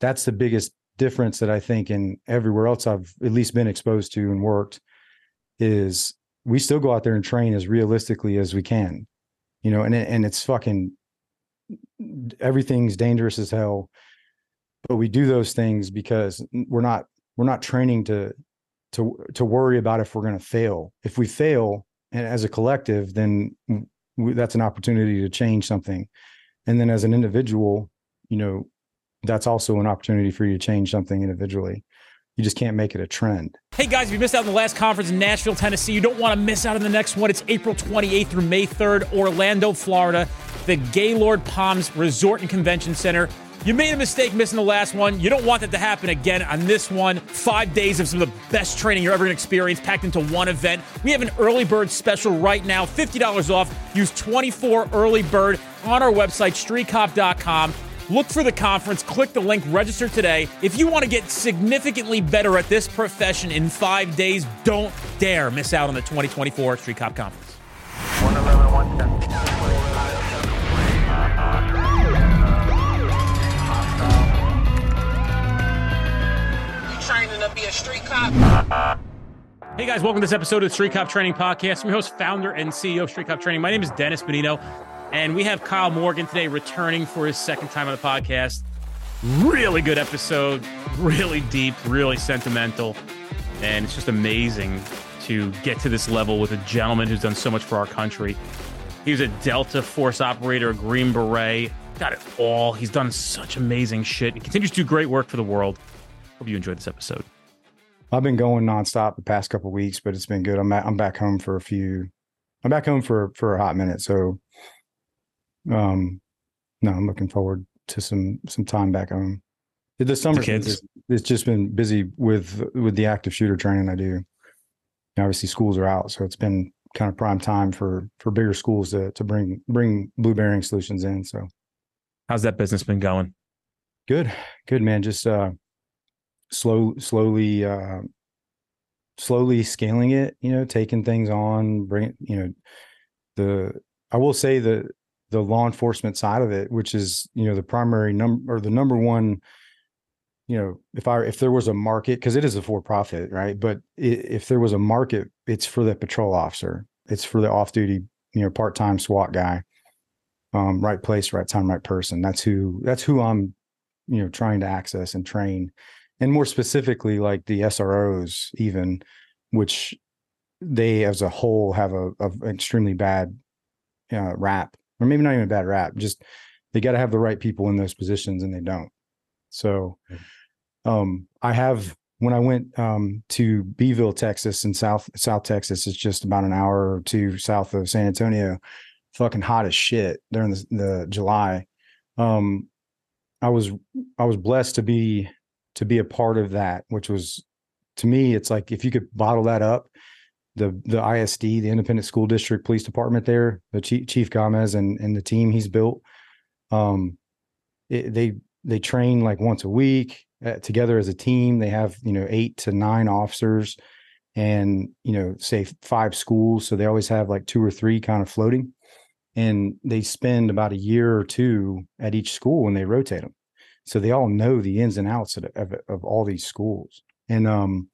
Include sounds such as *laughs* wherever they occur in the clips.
that's the biggest difference that I think in everywhere else I've at least been exposed to and worked is we still go out there and train as realistically as we can, you know, and and it's fucking everything's dangerous as hell, but we do those things because we're not we're not training to to to worry about if we're going to fail. If we fail, and as a collective, then we, that's an opportunity to change something. And then as an individual, you know, that's also an opportunity for you to change something individually. You just can't make it a trend. Hey guys, if you missed out on the last conference in Nashville, Tennessee, you don't want to miss out on the next one. It's April 28th through May 3rd, Orlando, Florida, the Gaylord Palms Resort and Convention Center. You made a mistake missing the last one. You don't want that to happen again on this one. Five days of some of the best training you're ever going to experience packed into one event. We have an early bird special right now $50 off. Use 24 early bird on our website, streetcop.com. Look for the conference, click the link, register today. If you want to get significantly better at this profession in five days, don't dare miss out on the 2024 Street Cop Conference. 111, 110. You training to be a street cop? Hey guys, welcome to this episode of the Street Cop Training Podcast. I'm your host, founder, and CEO of Street Cop Training. My name is Dennis Benigno. And we have Kyle Morgan today returning for his second time on the podcast. Really good episode, really deep, really sentimental. And it's just amazing to get to this level with a gentleman who's done so much for our country. He was a Delta Force operator, a Green Beret, got it all. He's done such amazing shit. He continues to do great work for the world. Hope you enjoyed this episode. I've been going nonstop the past couple weeks, but it's been good. I'm I'm back home for a few. I'm back home for for a hot minute, so um, no, I'm looking forward to some some time back home. The summer kids. it's just been busy with with the active shooter training I do. Obviously, schools are out, so it's been kind of prime time for for bigger schools to to bring bring blue bearing solutions in. So, how's that business been going? Good, good man. Just uh, slow, slowly, uh, slowly scaling it. You know, taking things on, bring you know the. I will say that the law enforcement side of it, which is you know the primary number or the number one. You know, if I if there was a market because it is a for profit, right? But if there was a market, it's for the patrol officer. It's for the off duty, you know, part time SWAT guy. Um, right place, right time, right person. That's who. That's who I'm, you know, trying to access and train, and more specifically, like the SROs, even, which they as a whole have a, a extremely bad uh, rap or maybe not even a bad rap. Just they got to have the right people in those positions, and they don't. So, um, I have when I went um, to Beeville, Texas, in South South Texas, it's just about an hour or two south of San Antonio. Fucking hot as shit during the, the July. Um, I was I was blessed to be to be a part of that, which was to me, it's like if you could bottle that up the the ISD, the Independent School District Police Department there, the Chief, Chief Gomez and and the team he's built. Um, it, they they train like once a week uh, together as a team. They have you know eight to nine officers, and you know say five schools, so they always have like two or three kind of floating, and they spend about a year or two at each school when they rotate them, so they all know the ins and outs of of, of all these schools, and um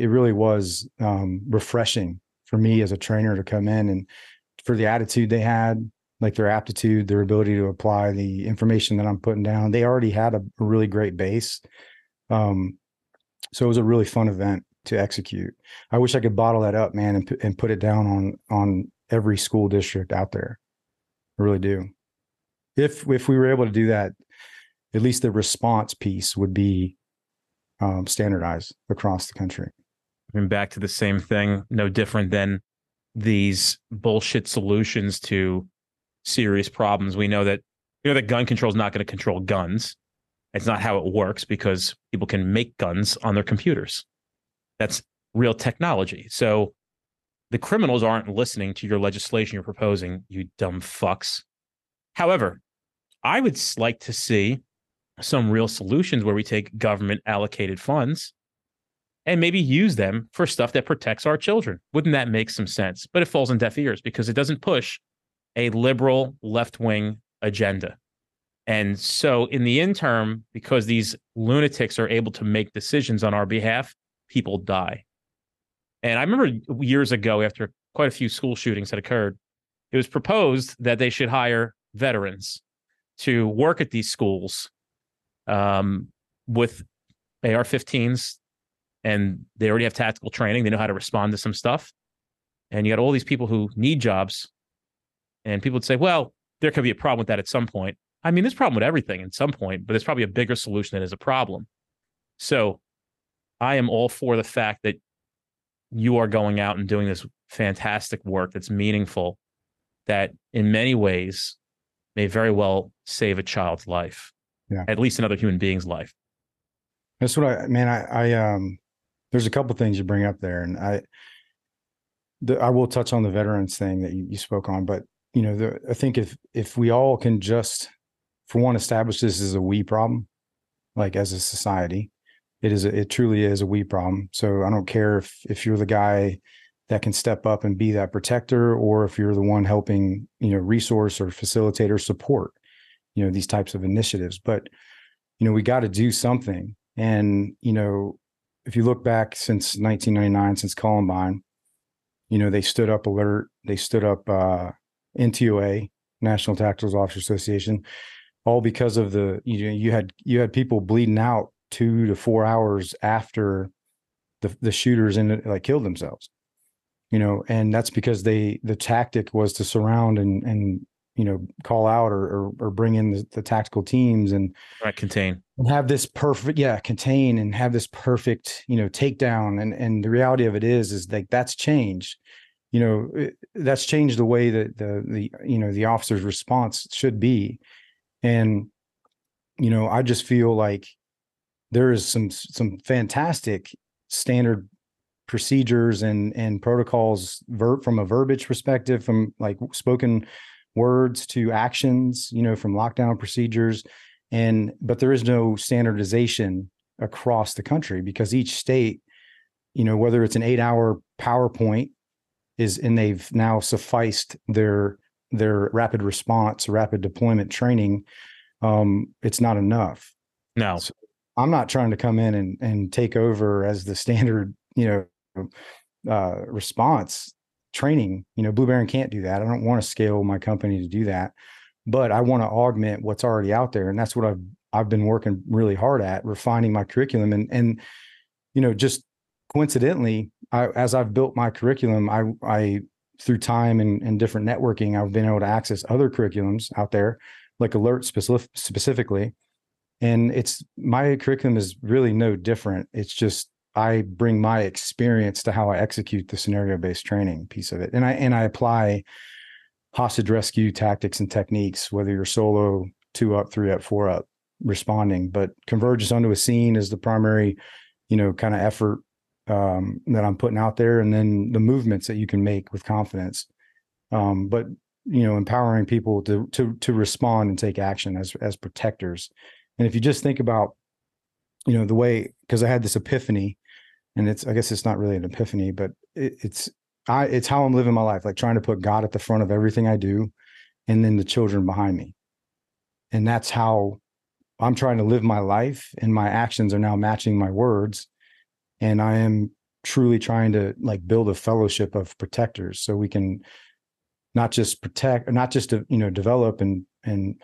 it really was um, refreshing for me as a trainer to come in and for the attitude they had, like their aptitude, their ability to apply the information that I'm putting down. They already had a, really great base. Um, so it was a really fun event to execute. I wish I could bottle that up, man, and, and put it down on on every school district out there. I really do. If if we were able to do that, at least the response piece would be um, standardized across the country. I mean, back to the same thing, no different than these bullshit solutions to serious problems. We know that you know that gun control is not going to control guns. It's not how it works because people can make guns on their computers. That's real technology. So the criminals aren't listening to your legislation you're proposing, you dumb fucks. However, I would like to see some real solutions where we take government allocated funds and maybe use them for stuff that protects our children. Wouldn't that make some sense? But it falls on deaf ears because it doesn't push a liberal left wing agenda. And so, in the interim, because these lunatics are able to make decisions on our behalf, people die. And I remember years ago, after quite a few school shootings had occurred, it was proposed that they should hire veterans to work at these schools um, with AR 15s, and they already have tactical training. They know how to respond to some stuff. And you got all these people who need jobs. And people would say, well, there could be a problem with that at some point. I mean, there's a problem with everything at some point, but there's probably a bigger solution that is a problem. So I am all for the fact that you are going out and doing this fantastic work that's meaningful, that in many ways may very well save a child's life, yeah. at least another human being's life. That's what I, man, I, I, um, there's a couple things you bring up there and I, the, I will touch on the veterans thing that you, you spoke on, but you know, the, I think if, if we all can just for one, establish this as a we problem, like as a society. It is, a, it truly is a we problem. So I don't care if if you're the guy that can step up and be that protector, or if you're the one helping, you know, resource or facilitate or support, you know, these types of initiatives. But you know, we got to do something. And you know, if you look back since 1999, since Columbine, you know, they stood up ALERRT, they stood up uh, NTOA, National Tactical Officer Association all because of the you know you had you had people bleeding out two to four hours after the the shooters and like killed themselves. You know and that's because they the tactic was to surround and and you know call out or or, or bring in the, the, tactical teams and right contain. and have this perfect yeah contain and have this perfect you know takedown. And and the reality of it is is like that's changed. You know it, that's changed the way that the the you know the officer's response should be. And you know i just feel like there is some some fantastic standard procedures and and protocols ver- from a verbiage perspective from like spoken words to actions you know from lockdown procedures and but there is no standardization across the country because each state you know whether it's an 8 hour powerpoint is and they've now sufficed their their rapid response, rapid deployment training, um, it's not enough. No, so I'm not trying to come in and and take over as the standard, you know, uh, response training. You know, Blue Bearing can't do that. I don't want to scale my company to do that, but I want to augment what's already out there, and that's what I've I've been working really hard at refining my curriculum and and you know just coincidentally I, as I've built my curriculum I I through time and, and different networking, I've been able to access other curriculums out there, like ALERRT specific, specifically. And it's my curriculum is really no different. It's just I bring my experience to how I execute the scenario based training piece of it, and I and I apply hostage rescue tactics and techniques, whether you're solo, two up, three up, four up, responding. But convergence onto a scene is the primary, you know, kind of effort um, that I'm putting out there, and then the movements that you can make with confidence. Um, but you know, empowering people to to to respond and take action as as protectors. And if you just think about, you know, the way because I had this epiphany, and it's I guess it's not really an epiphany, but it, it's I it's how I'm living my life, like trying to put God at the front of everything I do, and then the children behind me. And that's how I'm trying to live my life, and my actions are now matching my words and I am truly trying to like build a fellowship of protectors so we can not just protect not just to, you know develop and and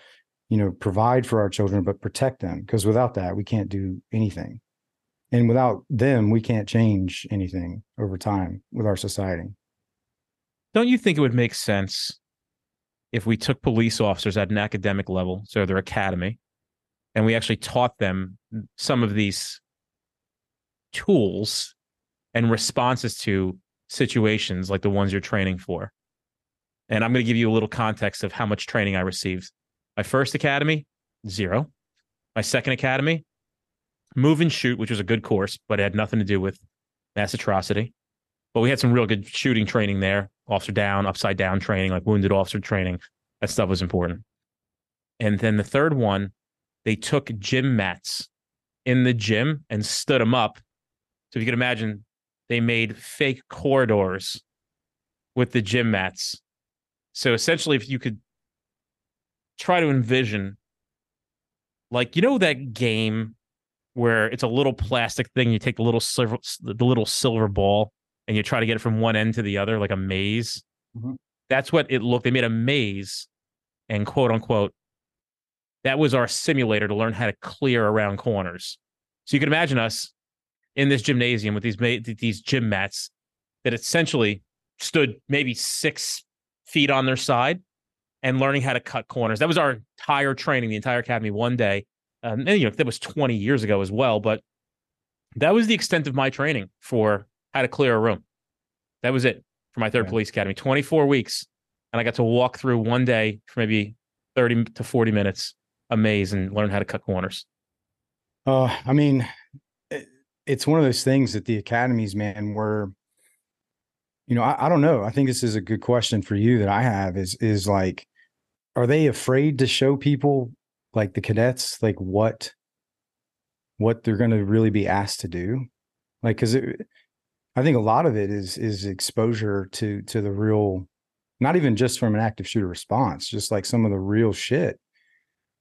you know provide for our children but protect them because without that we can't do anything and without them we can't change anything over time with our society don't you think it would make sense if we took police officers at an academic level so their academy and we actually taught them some of these tools and responses to situations like the ones you're training for. And I'm going to give you a little context of how much training I received. My first academy, zero. My second academy, move and shoot, which was a good course, but it had nothing to do with mass atrocity. But we had some real good shooting training there, officer down, upside down training, like wounded officer training. That stuff was important. And then the third one, they took gym mats in the gym and stood them up so if you can imagine, they made fake corridors with the gym mats. So essentially, if you could try to envision like you know that game where it's a little plastic thing. You take the little silver, the little silver ball, and you try to get it from one end to the other, like a maze. Mhm. That's what it looked. They made a maze, and quote unquote, that was our simulator to learn how to clear around corners. So you can imagine us in this gymnasium with these these gym mats that essentially stood maybe six feet on their side and learning how to cut corners. That was our entire training, the entire academy, one day. Um, and you know that was 20 years ago as well, but that was the extent of my training for how to clear a room. That was it for my third police academy. 24 weeks, and I got to walk through one day for maybe 30 to 40 minutes, a maze, and learn how to cut corners. Uh, I mean, it, it's one of those things that the academies, man, were, you know, I, I don't know. I think this is a good question for you that I have is is like, are they afraid to show people like the cadets like what what they're going to really be asked to do? Like, because I think a lot of it is is exposure to to the real, not even just from an active shooter response, just like some of the real shit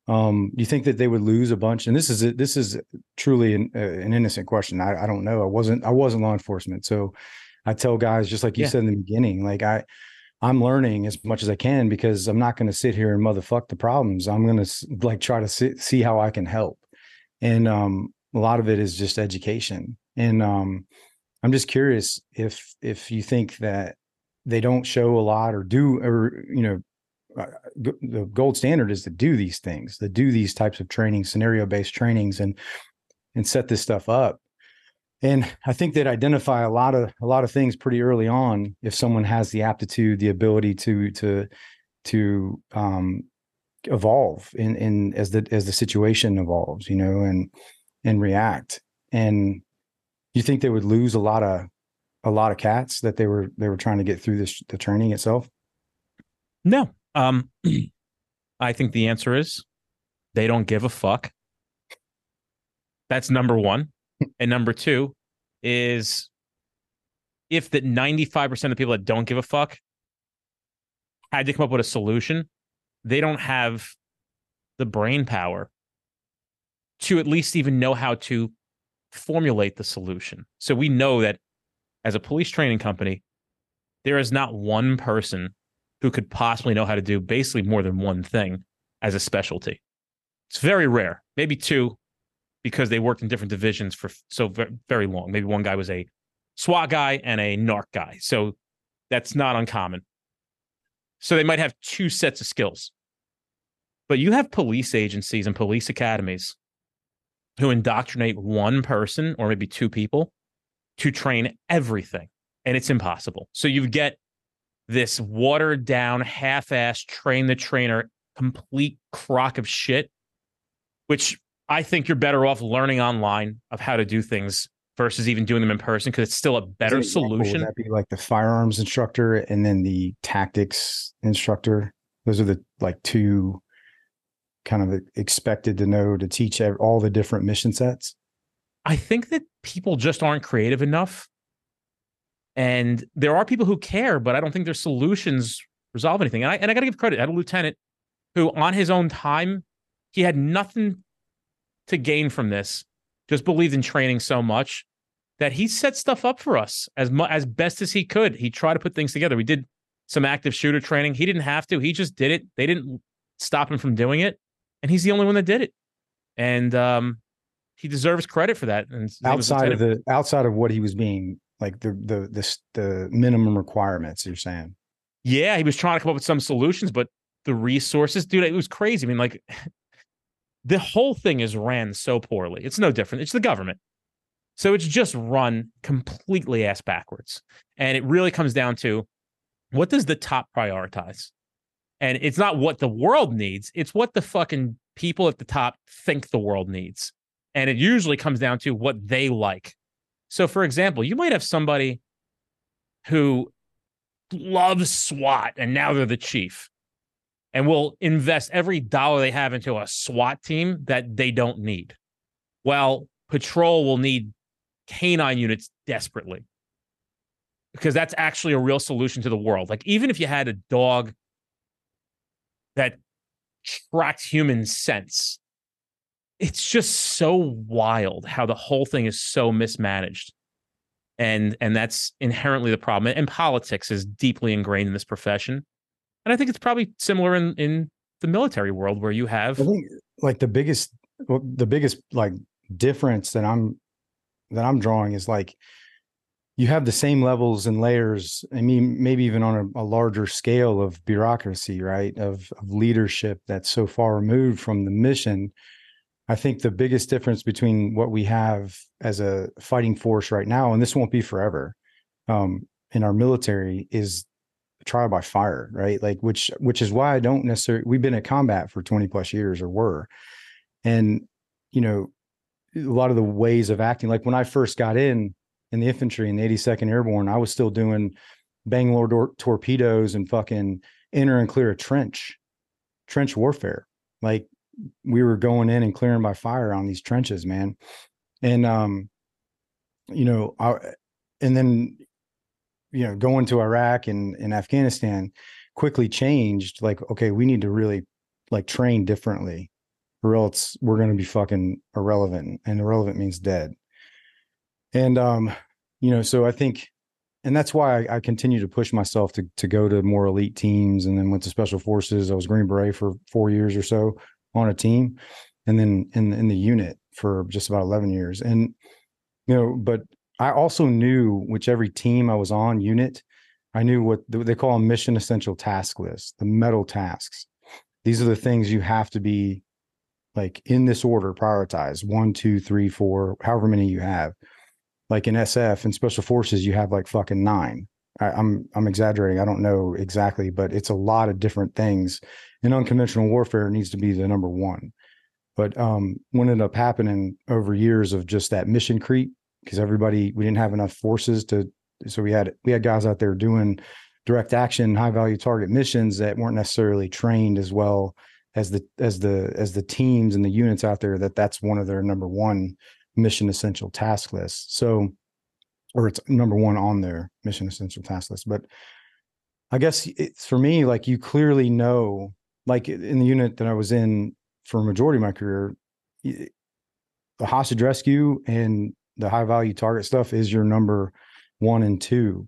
um do you think that they would lose a bunch and this is a, this is truly an, uh, an innocent question I, I don't know i wasn't i wasn't law enforcement so i tell guys just like you Yeah. said in the beginning like i i'm learning as much as i can because i'm not going to sit here and motherfuck the problems. I'm going to like try to see, see how i can help. And um a lot of it is just education. And um i'm just curious if if you think that they don't show a lot or do or you know uh, the gold standard is to do these things, to do these types of training, scenario based trainings, and and set this stuff up. And I think that identify a lot of a lot of things pretty early on if someone has the aptitude, the ability to to to um, evolve in in as the as the situation evolves, you know, and and react. And you think they would lose a lot of a lot of cats that they were they were trying to get through this the training itself? No. Um *clears throat* I think the answer is they don't give a fuck. That's number 1. And number 2 is if the 95% of people that don't give a fuck had to come up with a solution, they don't have the brain power to at least even know how to formulate the solution. So we know that as a police training company, there is not one person who could possibly know how to do basically more than one thing as a specialty. It's very rare, maybe two, because they worked in different divisions for so very long. Maybe one guy was a SWAT guy and a NARC guy. So that's not uncommon. So they might have two sets of skills. But you have police agencies and police academies who indoctrinate one person or maybe two people to train everything. And it's impossible. So you get this watered down, half assed train the trainer, complete crock of shit, which I think you're better off learning online of how to do things versus even doing them in person because it's still a better solution. Would that be like the firearms instructor and then the tactics instructor? Those are the like two kind of expected to know to teach all the different mission sets. I think that people just aren't creative enough. And there are people who care, but I don't think their solutions resolve anything. And I, and I got to give credit. I had a lieutenant who, on his own time, he had nothing to gain from this, just believed in training so much that he set stuff up for us as mu- as best as he could. He tried to put things together. We did some active shooter training. He didn't have to. He just did it. They didn't stop him from doing it, and he's the only one that did it. And um, he deserves credit for that. And his name was Outside of the outside of what he was being like the the the the minimum requirements. You're saying Yeah, he was trying to come up with some solutions, but the resources, dude, it was crazy. I mean, like the whole thing is ran so poorly. It's no different. It's the government. So it's just run completely ass backwards. And it really comes down to what does the top prioritize? And it's not what the world needs, it's what the fucking people at the top think the world needs. And it usually comes down to what they like. So, for example, you might have somebody who loves SWAT and now they're the chief and will invest every dollar they have into a SWAT team that they don't need. Well, patrol will need canine units desperately because that's actually a real solution to the world. Like, even if you had a dog that tracked human sense, it's just so wild how the whole thing is so mismanaged and and that's inherently the problem and politics is deeply ingrained in this profession and i think it's probably similar in in the military world where you have I think like the biggest well, the biggest like difference that I'm that I'm drawing is like you have the same levels and layers. I mean, maybe even on a, a larger scale of bureaucracy, right? Of, of leadership that's so far removed from the mission. I think the biggest difference between what we have as a fighting force right now, and this won't be forever, um, in our military is trial by fire, right? Like which which is why I don't necessarily we've been in combat for 20 plus years or were. And you know, a lot of the ways of acting, like when I first got in in the infantry in the 82nd Airborne, I was still doing Bangalore door, torpedoes and fucking enter and clear a trench, trench warfare. Like we were going in and clearing by fire on these trenches, man. And um, you know, I and then you know, going to Iraq and, and Afghanistan quickly changed like, okay, we need to really like train differently or else we're going to be fucking irrelevant and irrelevant means dead. And, um, you know, so I think, and that's why I, I continue to push myself to, to go to more elite teams and then went to special forces. I was Green Beret for four years or so on a team and then in, in the unit for just about 11 years. And, you know, but I also knew which every team I was on unit, I knew what they call a mission essential task list, the METL tasks. These are the things you have to be like in this order, prioritize one, two, three, four, however many you have. Like in SF and special forces, you have like fucking nine. I, I'm I'm exaggerating. I don't know exactly, but it's a lot of different things. In unconventional warfare, it needs to be the number one. But um, what ended up happening over years of just that mission creep because everybody we didn't have enough forces to so we had we had guys out there doing direct action high value target missions that weren't necessarily trained as well as the as the as the teams and the units out there that that's one of their number one mission essential task lists. So or it's number one on their mission essential task list. But i guess it's for me like you clearly know like in the unit that i was in for a majority of my career the hostage rescue and the high value target stuff is your number one and two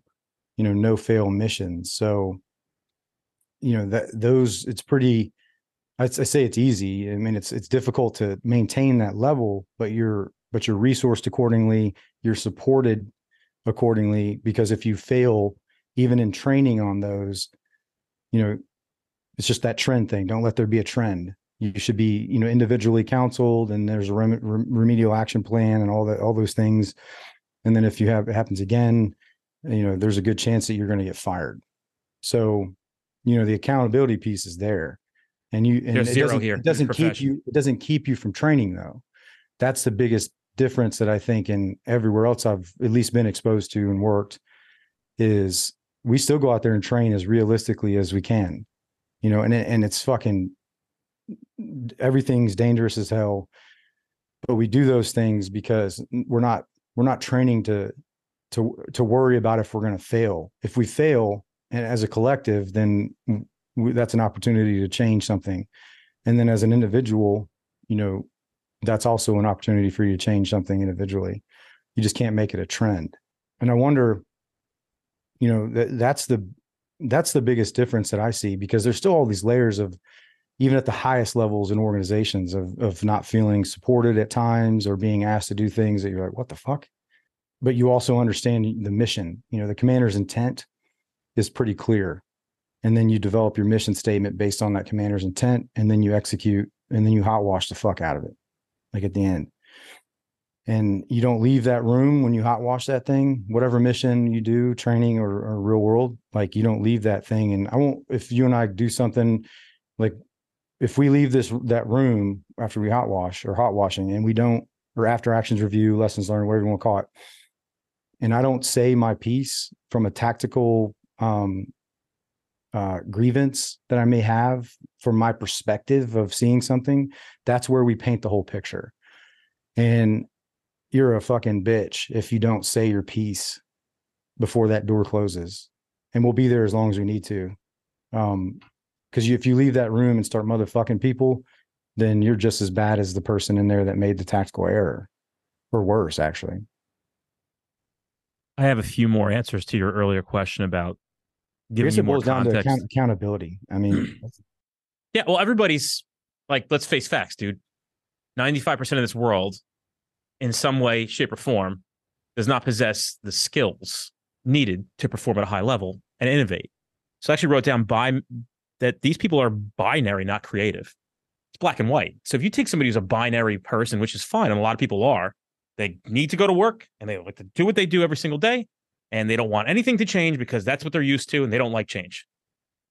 you know no fail missions. So you know that those it's pretty I, say it's easy. I mean it's it's difficult to maintain that level but you're but you're resourced accordingly you're supported accordingly because if you fail even in training on those you know it's just that trend thing. Don't let there be a trend you should be you know individually counseled and there's a rem- remedial action plan and all that all those things. And then if you have it happens again you know there's a good chance that you're going to get fired. So you know the accountability piece is there. And you and there's it doesn't, here it doesn't keep you it doesn't keep you from training though. That's the biggest difference that i think in everywhere else i've at least been exposed to and worked is we still go out there and train as realistically as we can you know and and it's fucking everything's dangerous as hell but we do those things because we're not we're not training to to to worry about if we're going to fail. If we fail and as a collective then we, that's an opportunity to change something. And then as an individual you know that's also an opportunity for you to change something individually. You just can't make it a trend. And i wonder you know that that's the that's the biggest difference that i see because there's still all these layers of even at the highest levels in organizations of of not feeling supported at times or being asked to do things that you're like, what the fuck? But you also understand the mission. You know, the commander's intent is pretty clear. And then you develop your mission statement based on that commander's intent, and then you execute, and then you hot wash the fuck out of it, like at the end. And you don't leave that room when you hot wash that thing, whatever mission you do, training or, or real world, like you don't leave that thing. And I won't, if you and I do something like if we leave this that room after we hot wash or hot washing and we don't or after actions review lessons learned whatever you want to call it and i don't say my piece from a tactical um, uh, grievance that i may have from my perspective of seeing something that's where we paint the whole picture. And you're a fucking bitch if you don't say your piece before that door closes. And we'll be there as long as we need to. Um, because if you leave that room and start motherfucking people, then you're just as bad as the person in there that made the tactical error, or worse, actually. I have a few more answers to your earlier question about giving you more context. Account- accountability. I mean, *clears throat* yeah. Well, everybody's like, let's face facts, dude. Ninety-five percent of this world, in some way, shape, or form, does not possess the skills needed to perform at a high level and innovate. So I actually wrote down by that these people are binary, not creative. It's black and white. So if you take somebody who's a binary person, which is fine, and a lot of people are, they need to go to work and they like to do what they do every single day, and they don't want anything to change because that's what they're used to, and they don't like change.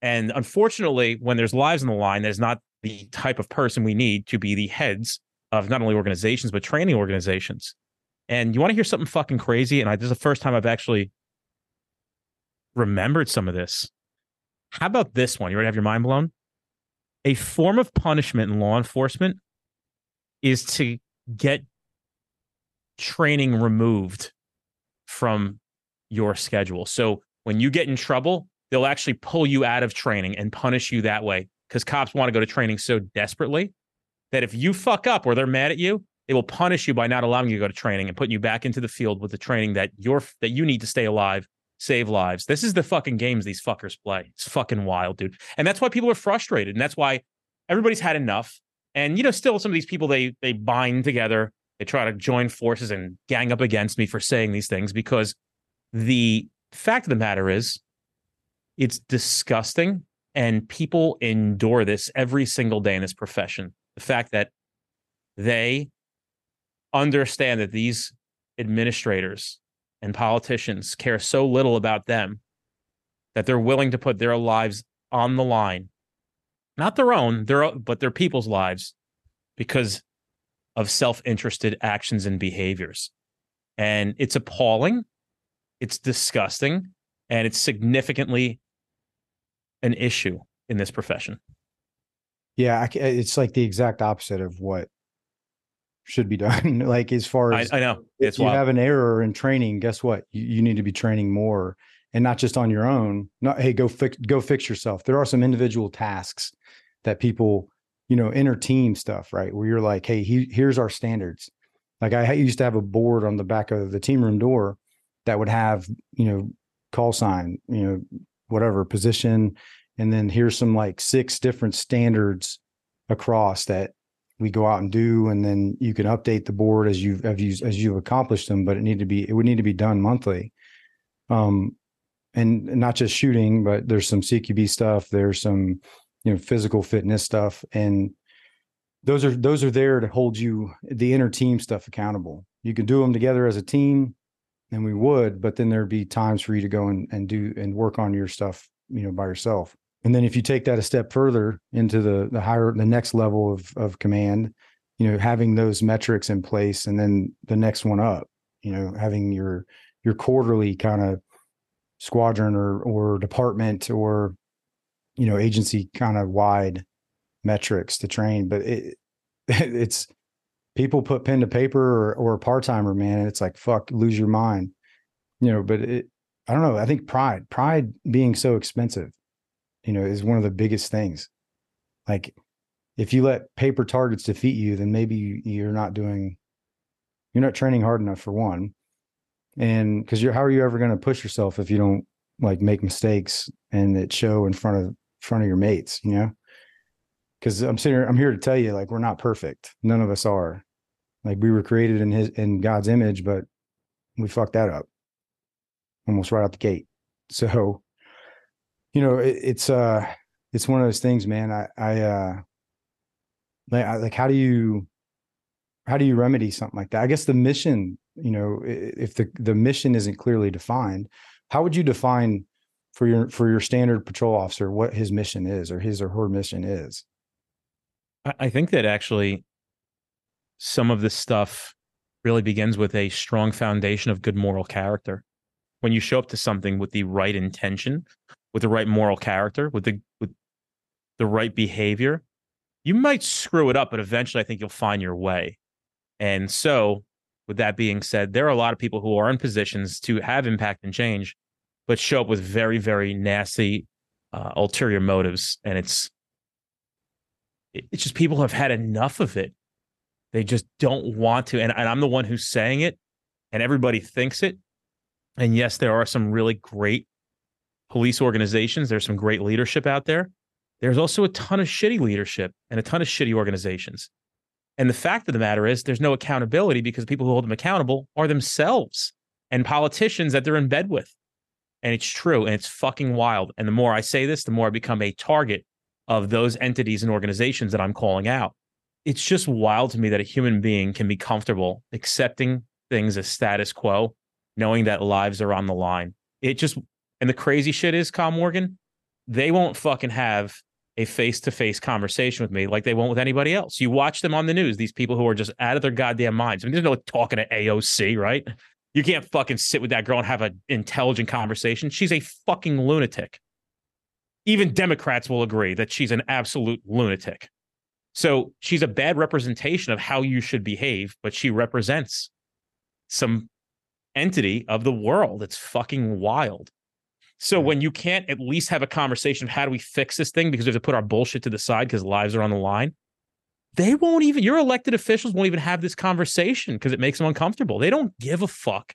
And unfortunately, when there's lives on the line, that is not the type of person we need to be the heads of not only organizations but training organizations. And you want to hear something fucking crazy? And I, this is the first time I've actually remembered some of this. How about this one? You ready to have your mind blown? A form of punishment in law enforcement is to get training removed from your schedule. So when you get in trouble, they'll actually pull you out of training and punish you that way because cops want to go to training so desperately that if you fuck up or they're mad at you, they will punish you by not allowing you to go to training and putting you back into the field with the training that you're that you need to stay alive save lives. This is the fucking games these fuckers play. It's fucking wild, dude. And that's why people are frustrated. And that's why everybody's had enough. And you know, still some of these people they they bind together, they try to join forces and gang up against me for saying these things because the fact of the matter is it's disgusting and people endure this every single day in this profession. The fact that they understand that these administrators and politicians care so little about them that they're willing to put their lives on the line. Not their own their but their people's lives because of self-interested actions and behaviors. And it's appalling it's disgusting and it's significantly an issue in this profession. Yeah it's like the exact opposite of what should be *laughs* done. like as far as I, I know, it's if you wild. have an error in training, guess what? You, you, need to be training more, and not just on your own. Not hey, go fix go fix yourself. There are some individual tasks that people, you know, inner team stuff, right? Where you're like, hey, he, here's our standards. Like I used to have a board on the back of the team room door that would have, you know, call sign, you know, whatever position, and then here's some like six different standards across that we go out and do and then you can update the board as you've as you as you've accomplished them but it need to be it would need to be done monthly. Um and not just shooting but there's some cqb stuff there's some you know physical fitness stuff and those are those are there to hold you the inner team stuff accountable. You can do them together as a team and we would but then there'd be times for you to go and, and do and work on your stuff you know by yourself and then if you take that a step further into the the higher the next level of of command you know having those metrics in place and then the next one up you know having your your quarterly kind of squadron or or department or you know agency kind of wide metrics to train. But it *laughs* it's people put pen to paper or, or a part-timer man and it's like fuck lose your mind. You know but it i don't know i think pride pride being so expensive you know, is one of the biggest things. Like if you let paper targets defeat you, then maybe you're not doing, you're not training hard enough for one. And because you're, how are you ever going to push yourself if you don't like make mistakes and it show in front of front of your mates, you know? Because I'm sitting here, I'm here to tell you, like, we're not perfect. None of us are. Like we were created in his in God's image, but we fucked that up almost right out the gate. *laughs* So you know, it, it's uh, it's one of those things, man. I, I, uh, like, I, like, how do you, how do you remedy something like that? I guess the mission, you know, if the the mission isn't clearly defined, how would you define for your for your standard patrol officer what his mission is or his or her mission is? I think that actually some of this stuff really begins with a strong foundation of good moral character. When you show up to something with the right intention, with the right moral character, with the with the right behavior, you might screw it up, but eventually I think you'll find your way. And so, with that being said, there are a lot of people who are in positions to have impact and change, but show up with very, very nasty uh, ulterior motives, and it's it's just people have had enough of it. They just don't want to. And, and I'm the one who's saying it, and everybody thinks it. And yes, there are some really great police organizations. There's some great leadership out there. There's also a ton of shitty leadership and a ton of shitty organizations. And the fact of the matter is, there's no accountability because people who hold them accountable are themselves and politicians that they're in bed with. And it's true. And it's fucking wild. And the more I say this, the more I become a target of those entities and organizations that I'm calling out. It's just wild to me that a human being can be comfortable accepting things as status quo, knowing that lives are on the line. It just, and the crazy shit is, Kyle Morgan, they won't fucking have a face to face conversation with me like they won't with anybody else. You watch them on the news, these people who are just out of their goddamn minds. I mean, there's no talking to AOC, right? You can't fucking sit with that girl and have an intelligent conversation. She's a fucking lunatic. Even Democrats will agree that she's an absolute lunatic. So she's a bad representation of how you should behave, but she represents some entity of the world. It's fucking wild. So mm-hmm. when you can't at least have a conversation of how do we fix this thing because we have to put our bullshit to the side because lives are on the line, they won't even your elected officials won't even have this conversation because it makes them uncomfortable. They don't give a fuck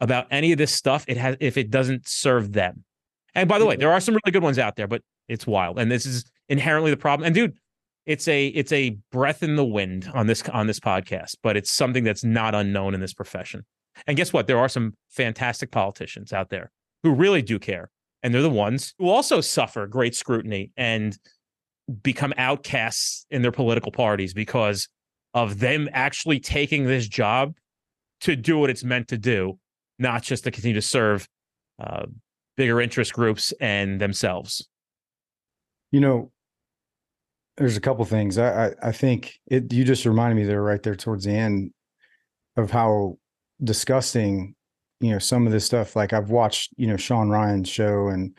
about any of this stuff. It has if it doesn't serve them. And by the way, there are some really good ones out there, but it's wild. And this is inherently the problem. And dude, it's a it's a breath in the wind on this on this podcast, but it's something that's not unknown in this profession. And guess what? There are some fantastic politicians out there who really do care. And they're the ones who also suffer great scrutiny and become outcasts in their political parties because of them actually taking this job to do what it's meant to do, not just to continue to serve uh, bigger interest groups and themselves. You know, there's a couple things. I, I, I think it. You just reminded me there, right there towards the end, of how disgusting, you know, some of this stuff. Like I've watched, you know, Sean Ryan's show, and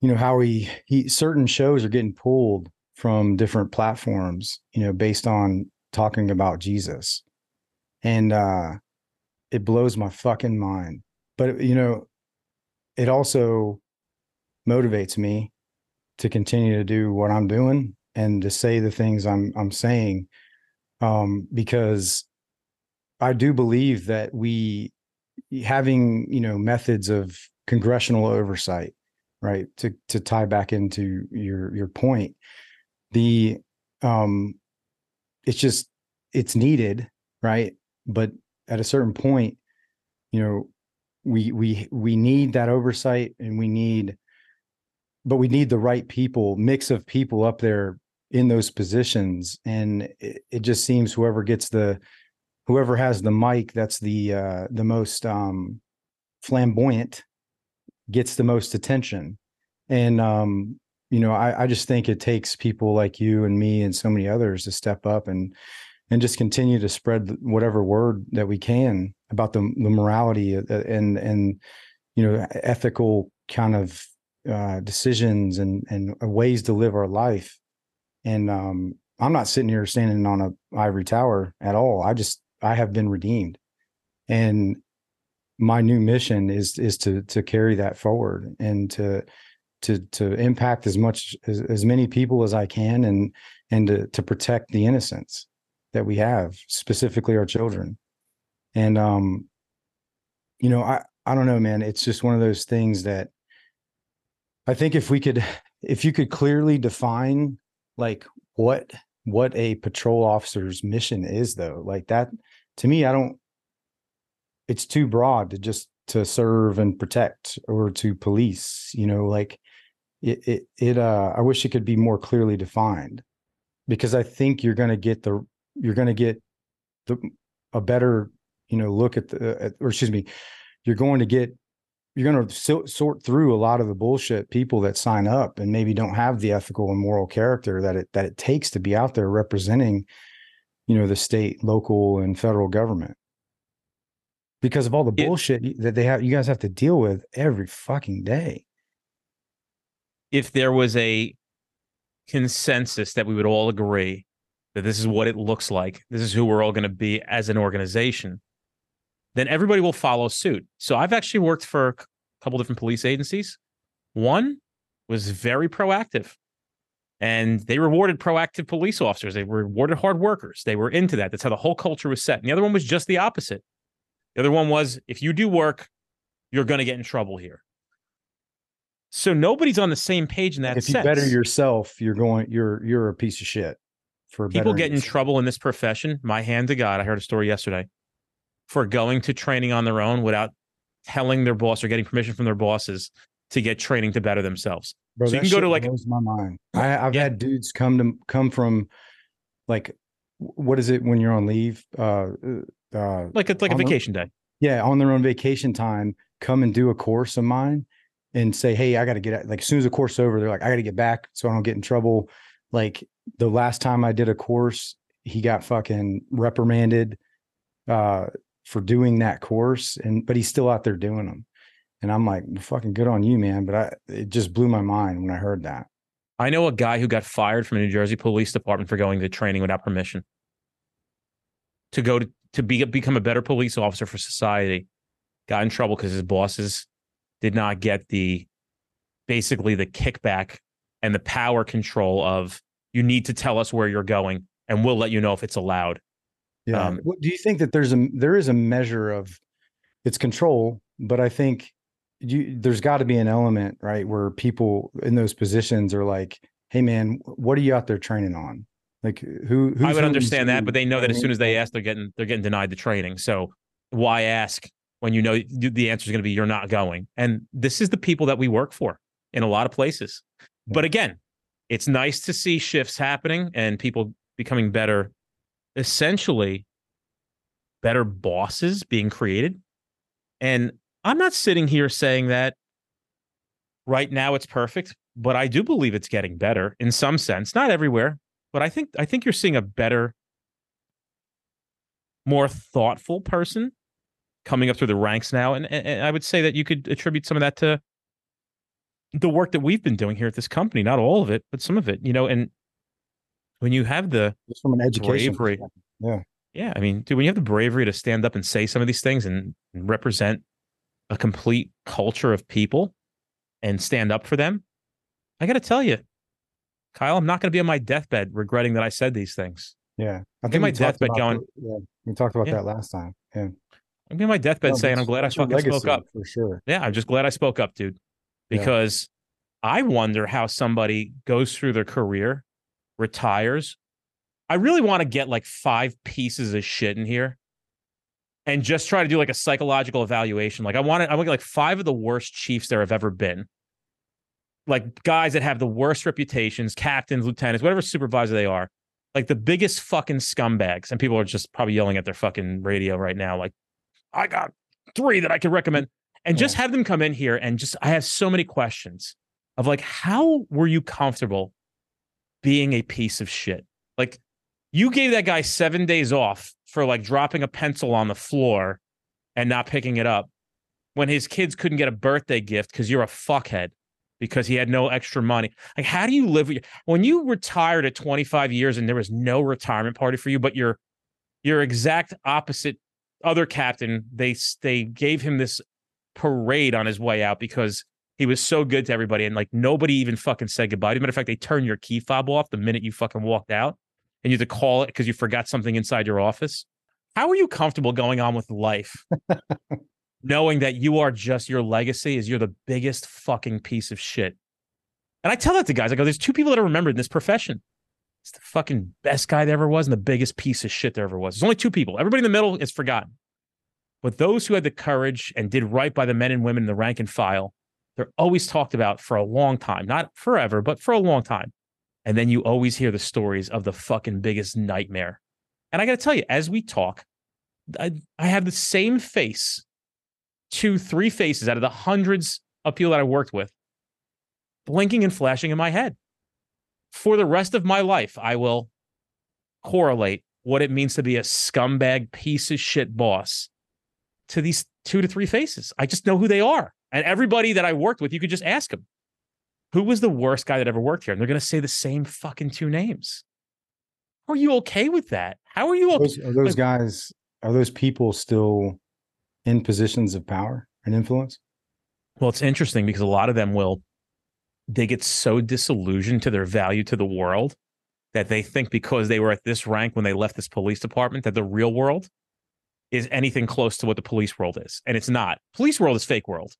you know how he he certain shows are getting pulled from different platforms, you know, based on talking about Jesus, and uh it blows my fucking mind. But you know, it also motivates me to continue to do what I'm doing and to say the things I'm I'm saying um, because I do believe that we having you know methods of congressional oversight right to to tie back into your your point the um it's just it's needed right? But at a certain point you know we we we need that oversight and we need but we need the right people mix of people up there in those positions. And it, it just seems whoever gets the whoever has the mic that's the uh the most um flamboyant gets the most attention and um you know I, I just think it takes people like you and me and so many others to step up and and just continue to spread whatever word that we can about the the morality uh, and and you know ethical kind of uh, decisions and and ways to live our life. And um, I'm not sitting here standing on a ivory tower at all. I just I have been redeemed, and my new mission is is to to carry that forward and to to to impact as much as, as many people as I can and and to to protect the innocence that we have, specifically our children. And um, you know, I I don't know, man. It's just one of those things that I think if we could *laughs* if you could clearly define like what what a patrol officer's mission is though, like that to me, I don't it's too broad to just to serve and protect or to police, you know, like it it it uh I wish it could be more clearly defined because I think you're going to get the you're going to get the a better you know look at the or excuse me you're going to get you're going to so, sort through a lot of the bullshit people that sign up and maybe don't have the ethical and moral character that it that it takes to be out there representing you know the state local and federal government. Because of all the bullshit it, that they have you guys have to deal with every fucking day. If there was a consensus that we would all agree that this is what it looks like, this is who we're all going to be as an organization, then everybody will follow suit. So I've actually worked for a couple different police agencies. One was very proactive. And they rewarded proactive police officers. They rewarded hard workers. They were into that. That's how the whole culture was set. And the other one was just the opposite. The other one was if you do work, you're going to get in trouble here. So nobody's on the same page in that. Sense. If you sense. better yourself, you're going. You're you're a piece of shit. For people get in trouble in this profession. My hand to God, I heard a story yesterday for going to training on their own without telling their boss or getting permission from their bosses to get training to better themselves. Bro, so you can go to like blows my mind. I, I've Yeah. had dudes come to come from like what is it when you're on leave? Uh, uh, like it's like a vacation day. yeah, on their own vacation time, come and do a course of mine and say, Hey, I got to get out. Like, as soon as the course is over, they're like, I got to get back so I don't get in trouble. Like, the last time I did a course, he got fucking reprimanded uh, for doing that course. And, but he's still out there doing them. And I'm like, fucking good on you, man. But I, it just blew my mind when I heard that. I know a guy who got fired from the New Jersey Police Department for going to training without permission to go to, to be become a better police officer for society. Got in trouble because his bosses did not get the basically the kickback and the power control of you need to tell us where you're going and we'll let you know if it's allowed. Yeah. Um, do you think that there's a there is a measure of it's control, but I think you there's got to be an element, right, where people in those positions are like, "Hey, man, what are you out there training on?" Like, who? I would understand that, but they know that as soon as they ask, they're getting they're getting denied the training. So why ask when you know the answer is going to be you're not going? And this is the people that we work for in a lot of places. But again, it's nice to see shifts happening and people becoming better, essentially better bosses being created. And I'm not sitting here saying that right now it's perfect, but I do believe it's getting better in some sense, not everywhere, but I think I think you're seeing a better more thoughtful person coming up through the ranks now and, and I would say that you could attribute some of that to the work that we've been doing here at this company, not all of it, but some of it, you know, and when you have the Just from an education. bravery. Yeah. yeah, I mean, dude, when you have the bravery to stand up and say some of these things and and represent a complete culture of people and stand up for them, I got to tell you, Kyle, I'm not going to be on my deathbed regretting that I said these things. Yeah. I Get my deathbed going. yeah, we talked about Yeah. that last time. Yeah. I'm going to on my deathbed No, saying, I'm glad I fucking spoke up. for sure. Yeah, I'm just glad I spoke up, dude. Yeah. Because I wonder how somebody goes through their career, retires. I really want to get like five pieces of shit in here and just try to do like a psychological evaluation. Like I want to, I want to get like five of the worst chiefs there have ever been. Like guys that have the worst reputations, captains, lieutenants, whatever supervisor they are, like the biggest fucking scumbags. And people are just probably yelling at their fucking radio right now, like, I got three that I could recommend and just have them come in here and just I have so many questions of like how were you comfortable being a piece of shit? Like you gave that guy 7 days off for like dropping a pencil on the floor and not picking it up when his kids couldn't get a birthday gift cuz you're a fuckhead because he had no extra money. Like how do you live your, when you retired at 25 years and there was no retirement party for you but your your exact opposite other captain they they gave him this parade on his way out because he was so good to everybody and like nobody even fucking said goodbye. As a matter of fact, they turned your key fob off the minute you fucking walked out and you had to call it because you forgot something inside your office. How are you comfortable going on with life *laughs* knowing that you are just your legacy is you're the biggest fucking piece of shit? And I tell that to guys. I go, there's two people that are remembered in this profession. It's the fucking best guy there ever was and the biggest piece of shit there ever was. There's only two people. Everybody in the middle is forgotten. But those who had the courage and did right by the men and women in the rank and file, they're always talked about for a long time, not forever, but for a long time. And then you always hear the stories of the fucking biggest nightmare. And I got to tell you, as we talk, I, I have the same face, two, three faces out of the hundreds of people that I worked with, blinking and flashing in my head. For the rest of my life, I will correlate what it means to be a scumbag piece of shit boss to these two to three faces. I just know who they are. And everybody that I worked with, you could just ask them, who was the worst guy that ever worked here? And they're going to say the same fucking two names. Are you okay with that? How are you okay? Those, are those guys, are those people still in positions of power and influence? Well, it's interesting because a lot of them will they get so disillusioned to their value to the world that they think because they were at this rank when they left this police department that the real world is anything close to what the police world is. And it's not. Police world is fake world.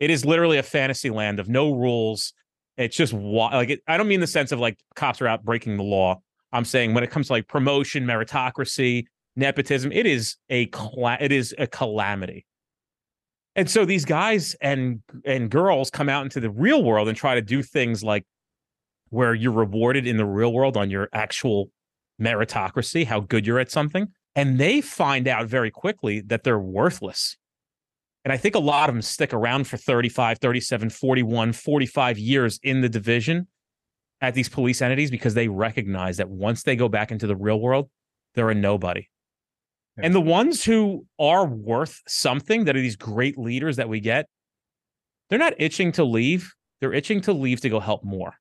It is literally a fantasy land of no rules. It's just like it, I don't mean the sense of like cops are out breaking the law. I'm saying when it comes to like promotion, meritocracy, nepotism, it is a it is a calamity. And so these guys and and girls come out into the real world and try to do things like where you're rewarded in the real world on your actual meritocracy, how good you're at something. And they find out very quickly that they're worthless. And I think a lot of them stick around for 35, 37, 41, 45 years in the division at these police entities because they recognize that once they go back into the real world, they're a nobody. And the ones who are worth something that are these great leaders that we get, they're not itching to leave. They're itching to leave to go help more.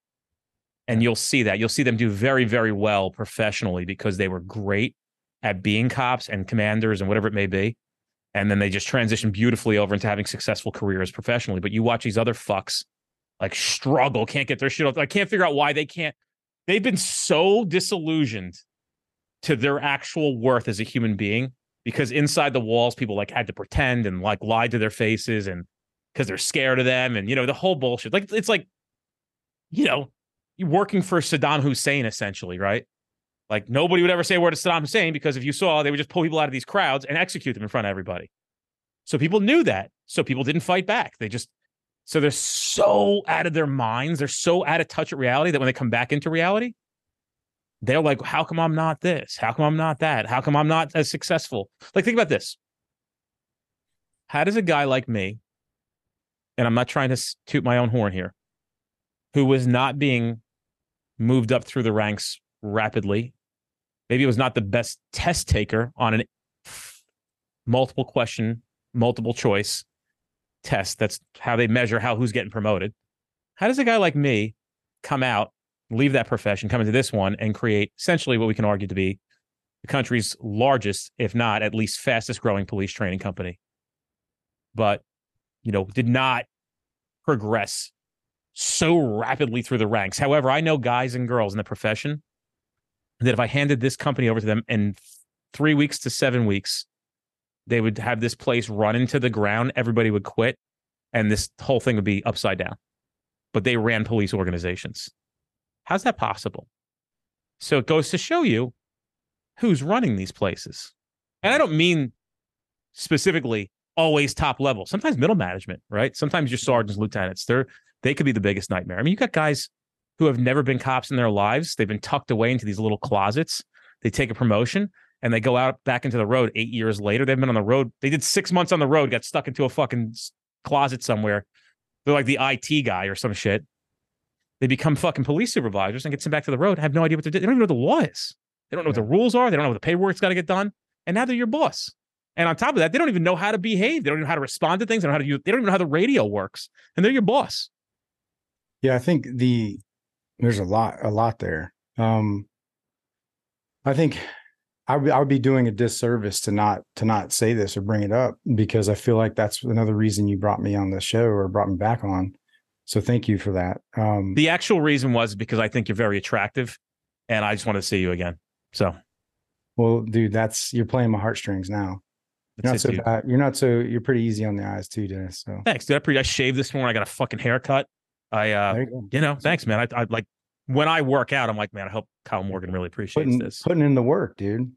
And you'll see that. You'll see them do very, very well professionally because they were great at being cops and commanders and whatever it may be. And then they just transition beautifully over into having successful careers professionally. But you watch these other fucks like struggle, can't get their shit off. I can't figure out why they can't. They've been so disillusioned to their actual worth as a human being because inside the walls people like had to pretend and like lie to their faces and because they're scared of them and you know the whole bullshit like it's like you know you're working for Saddam Hussein essentially right like nobody would ever say a word to Saddam Hussein because if you saw they would just pull people out of these crowds and execute them in front of everybody so people knew that so people didn't fight back they just so they're so out of their minds they're so out of touch with reality that when they come back into reality they're like, how come I'm not this? How come I'm not that? How come I'm not as successful? Like, think about this. How does a guy like me, and I'm not trying to toot my own horn here, who was not being moved up through the ranks rapidly, maybe it was not the best test taker on an multiple question, multiple choice test. That's how they measure how who's getting promoted. How does a guy like me come out leave that profession, come into this one, and create essentially what we can argue to be the country's largest, if not at least fastest growing police training company. But, you know, did not progress so rapidly through the ranks. However, I know guys and girls in the profession that if I handed this company over to them in three weeks to seven weeks, they would have this place run into the ground. Everybody would quit, and this whole thing would be upside down. But they ran police organizations. How's that possible? So it goes to show you who's running these places. And I don't mean specifically always top level. Sometimes middle management, right? Sometimes your sergeants, lieutenants, they're they could be the biggest nightmare. I mean, you got guys who have never been cops in their lives. They've been tucked away into these little closets. They take a promotion and they go out back into the road eight years later. They've been on the road. They did six months on the road, got stuck into a fucking closet somewhere. They're like the IT guy or some shit. They become fucking police supervisors and get sent back to the road. Have no idea what to do. They don't even know what the law is. They don't know what the rules are. They don't know what the paperwork's got to get done. And now they're your boss. And on top of that, they don't even know how to behave. They don't know how to respond to things. They don't know how to use, they don't even know how the radio works. And they're your boss. Yeah, I think the there's a lot, a lot there. Um I think I would, I would be doing a disservice to not to not say this or bring it up because I feel like that's another reason you brought me on the show or brought me back on so thank you for that. Um, the actual reason was because I think you're very attractive, and I just want to see you again. So, well, dude, that's you're playing my heartstrings now. You're not so bad. You're not so. You're pretty easy on the eyes too, Dennis. So thanks, dude. I, pre- I shaved this morning. I got a fucking haircut. I, uh, you, you, know, thanks, man. I, I like when I work out. I'm like, man, I hope Kyle Morgan really appreciates putting, this. Putting in the work, dude.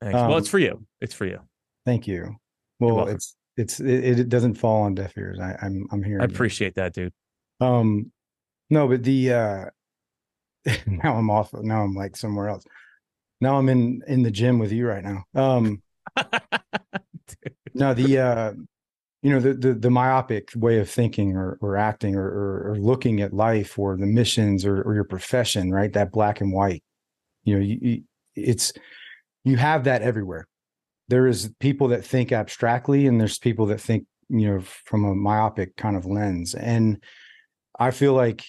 Thanks. Um, well, it's for you. It's for you. Thank you. Well, it's it's it, it, doesn't fall on deaf ears. I, I'm I'm here. I appreciate that, dude. Um, no, but the uh *laughs* now I'm off. Now I'm like somewhere else. Now I'm in in the gym with you right now. Um, *laughs* no, the uh, you know the, the the myopic way of thinking or or acting or or, or looking at life or the missions or, or your profession, right? That black and white. You know, you, you, it's you have that everywhere. There is people that think abstractly, and there's people that think you know from a myopic kind of lens, and I feel like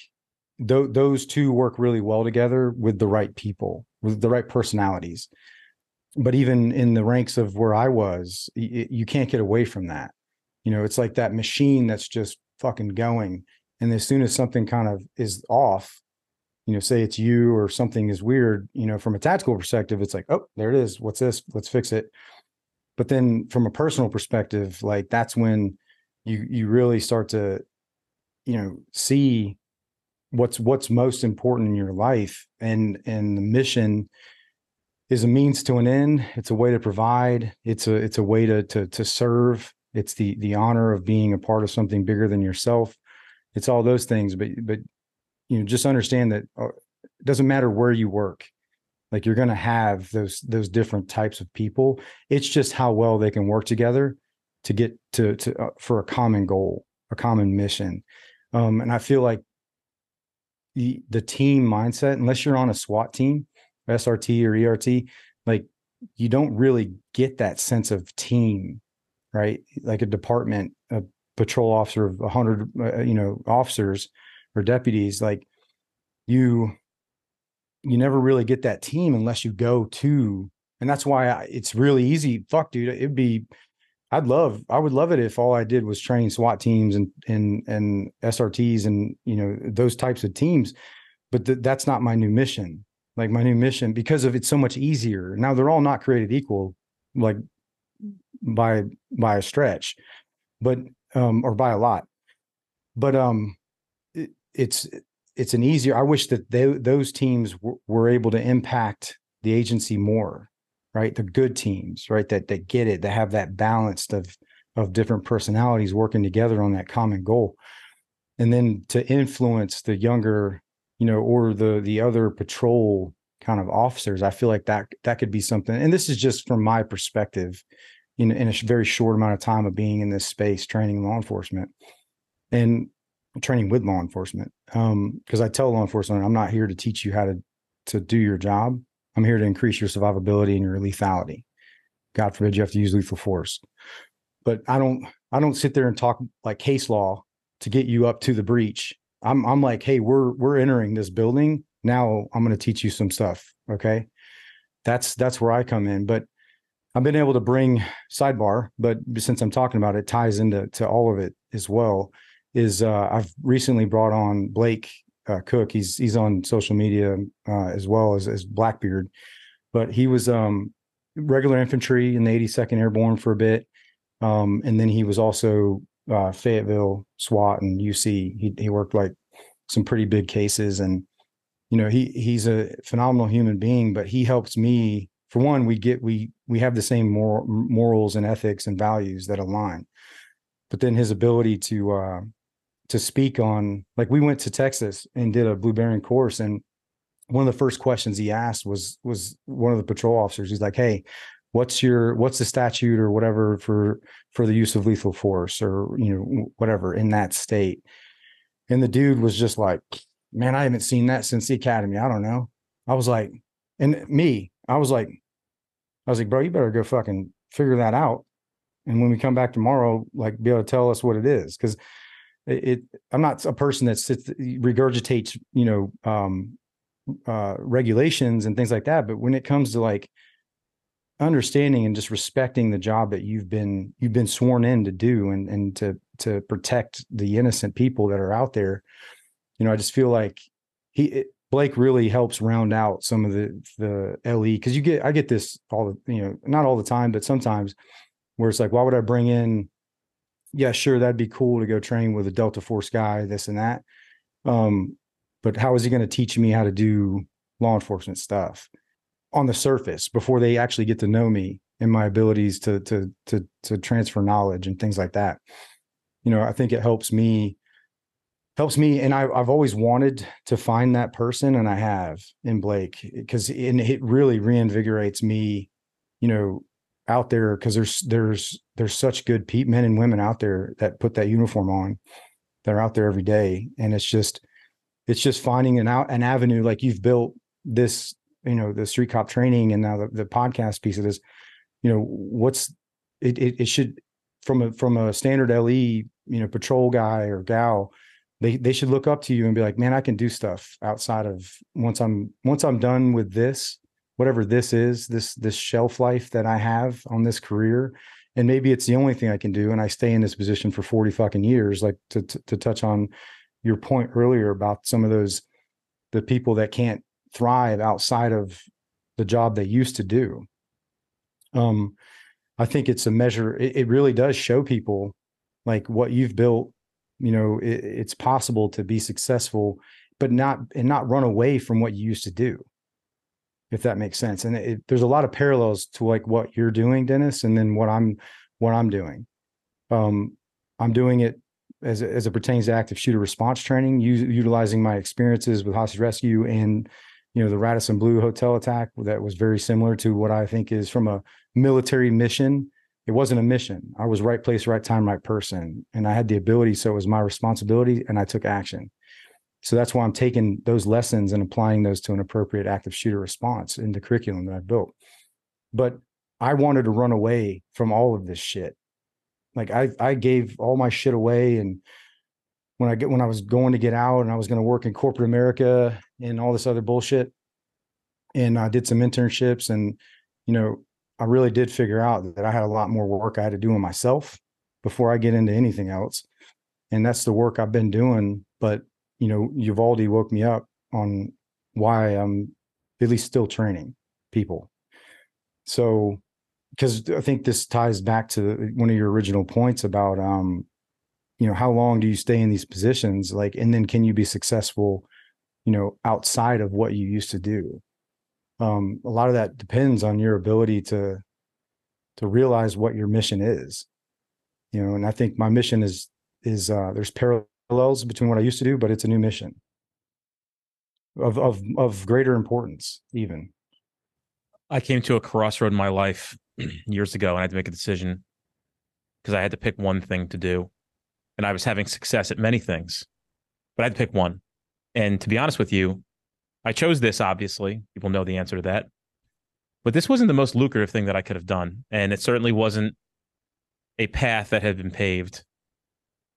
th- those two work really well together with the right people, with the right personalities. But even in the ranks of where I was, you can't get away from that. You know, it's like that machine that's just fucking going. And as soon as something kind of is off, you know, say it's you or something is weird, you know, from a tactical perspective, it's like, oh, there it is. What's this? Let's fix it. But then from a personal perspective, like that's when you you really start to, you know, see what's what's most important in your life and and the mission is a means to an end it's a way to provide it's a it's a way to to to serve it's the the honor of being a part of something bigger than yourself. It's all those things but but you know just understand that uh, it doesn't matter where you work. Like you're going to have those those different types of people. It's just how well they can work together to get to to uh, for a common goal a common mission. Um and i feel like the the team mindset unless you're on a SWAT team SRT or ERT like you don't really get that sense of team right? Like a department a patrol officer of 100 uh, you know officers or deputies like you you never really get that team unless you go to and that's why I, it's really easy. Fuck dude it'd be I'd love I would love it if all I did was train SWAT teams and and and SRTs and you know those types of teams but th- that's not my new mission. Like my new mission because of it's so much easier. Now they're all not created equal like by by a stretch but um or by a lot. But um it, it's it's an easier i wish that they, those teams w- were able to impact the agency more right? The good teams right? That that get it that have that balance of of different personalities working together on that common goal. And then to influence the younger you know or the the other patrol kind of officers i feel like that that could be something and this is just from my perspective in, in a very short amount of time of being in this space training law enforcement and training with law enforcement um because i tell law enforcement i'm not here to teach you how to to do your job. I'm here to increase your survivability and your lethality. God forbid you have to use lethal force. But i don't i don't sit there and talk like case law to get you up to the breach. I'm i'm like hey we're we're entering this building now i'm going to teach you some stuff okay that's that's where i come in but i've been able to bring sidebar but since i'm talking about it ties into to all of it as well is uh, I've recently brought on Blake uh, Cook. He's he's on social media uh, as well as as Blackbeard, but he was um, regular infantry in the 82nd Airborne for a bit, um, and then he was also uh, Fayetteville SWAT and UC. He he worked like some pretty big cases, and you know he he's a phenomenal human being. But he helps me. For one, we get we we have the same moral, morals and ethics and values that align. But then his ability to uh, to speak on like we went to Texas and did a Blue Bearing course and one of the first questions he asked was was one of the patrol officers he's like hey what's your what's the statute or whatever for for the use of lethal force or you know whatever in that state and the dude was just like man i haven't seen that since the academy i don't know. I was like and me i was like i was like bro you better go fucking figure that out. And when we come back tomorrow like be able to tell us what it is because it, i'm not a person that sits regurgitates you know um uh regulations and things like that but when it comes to like understanding and just respecting the job that you've been you've been sworn in to do and and to to protect the innocent people that are out there you know i just feel like he it, blake really helps round out some of the the le because you get i get this all the you know not all the time but sometimes where it's like why would i bring in yeah, sure, that'd be cool to go train with a Delta Force guy, this and that. Um, but how is he going to teach me how to do law enforcement stuff on the surface before they actually get to know me and my abilities to to to to transfer knowledge and things like that? You know, I think it helps me helps me and I, i've always wanted to find that person and i have in blake because it really reinvigorates me you know out there because there's there's there's such good pe- men and women out there that put that uniform on that are out there every day and it's just it's just finding an out an avenue like you've built this you know the street cop training and now the, the podcast piece of this you know what's it, it it should from a from a standard le you know patrol guy or gal they they should look up to you and be like man i can do stuff outside of once i'm once i'm done with this whatever this is, this this shelf life that I have on this career, and maybe it's the only thing I can do, and I stay in this position for forty fucking years. Like to to, to touch on, your point earlier about some of those the people that can't thrive outside of the job they used to do. Um, I think it's a measure. It, it really does show people like what you've built. You know, it, it's possible to be successful, but not and not run away from what you used to do. If that makes sense, and it, there's a lot of parallels to like what you're doing, Dennis, and then what I'm what I'm doing. Um, I'm doing it as as it pertains to active shooter response training, utilizing my experiences with hostage rescue and you know the Radisson Blu hotel attack that was very similar to what I think is from a military mission. It wasn't a mission. I was right place, right time, right person, and I had the ability, so it was my responsibility, and I took action. So that's why I'm taking those lessons and applying those to an appropriate active shooter response in the curriculum that I've built. But I wanted to run away from all of this shit. Like I I gave all my shit away and when I get when I was going to get out and I was going to work in corporate America and all this other bullshit. And I did some internships and you know, I really did figure out that I had a lot more work I had to do on myself before I get into anything else. And that's the work I've been doing. But, you know, Uvalde woke me up on why I'm at least still training people. So, because I think this ties back to one of your original points about um, you know how long do you stay in these positions like and then can you be successful you know outside of what you used to do um a lot of that depends on your ability to to realize what your mission is you know and i think my mission is is uh there's parallels between what i used to do but it's a new mission of of of greater importance even i came to a crossroad in my life *clears throat* years ago and i had to make a decision because i had to pick one thing to do and I was having success at many things, but I had to pick one. And to be honest with you, I chose this, obviously. People know the answer to that. But this wasn't the most lucrative thing that I could have done. And it certainly wasn't a path that had been paved,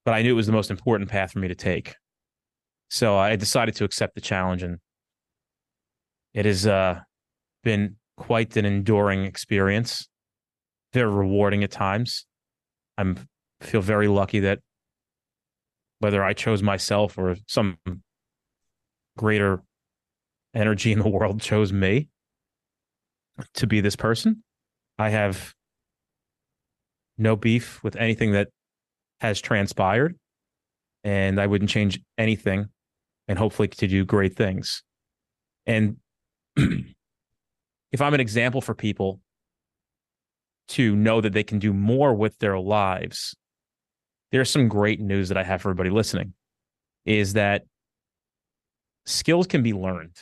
but I knew it was the most important path for me to take. So I decided to accept the challenge. And it has uh, been quite an enduring experience, very rewarding at times. I'm feel very lucky that whether I chose myself or some greater energy in the world chose me to be this person. I have no beef with anything that has transpired, and I wouldn't change anything, and hopefully to do great things. And *clears throat* if I'm an example for people to know that they can do more with their lives there's some great news that I have for everybody listening is that skills can be learned.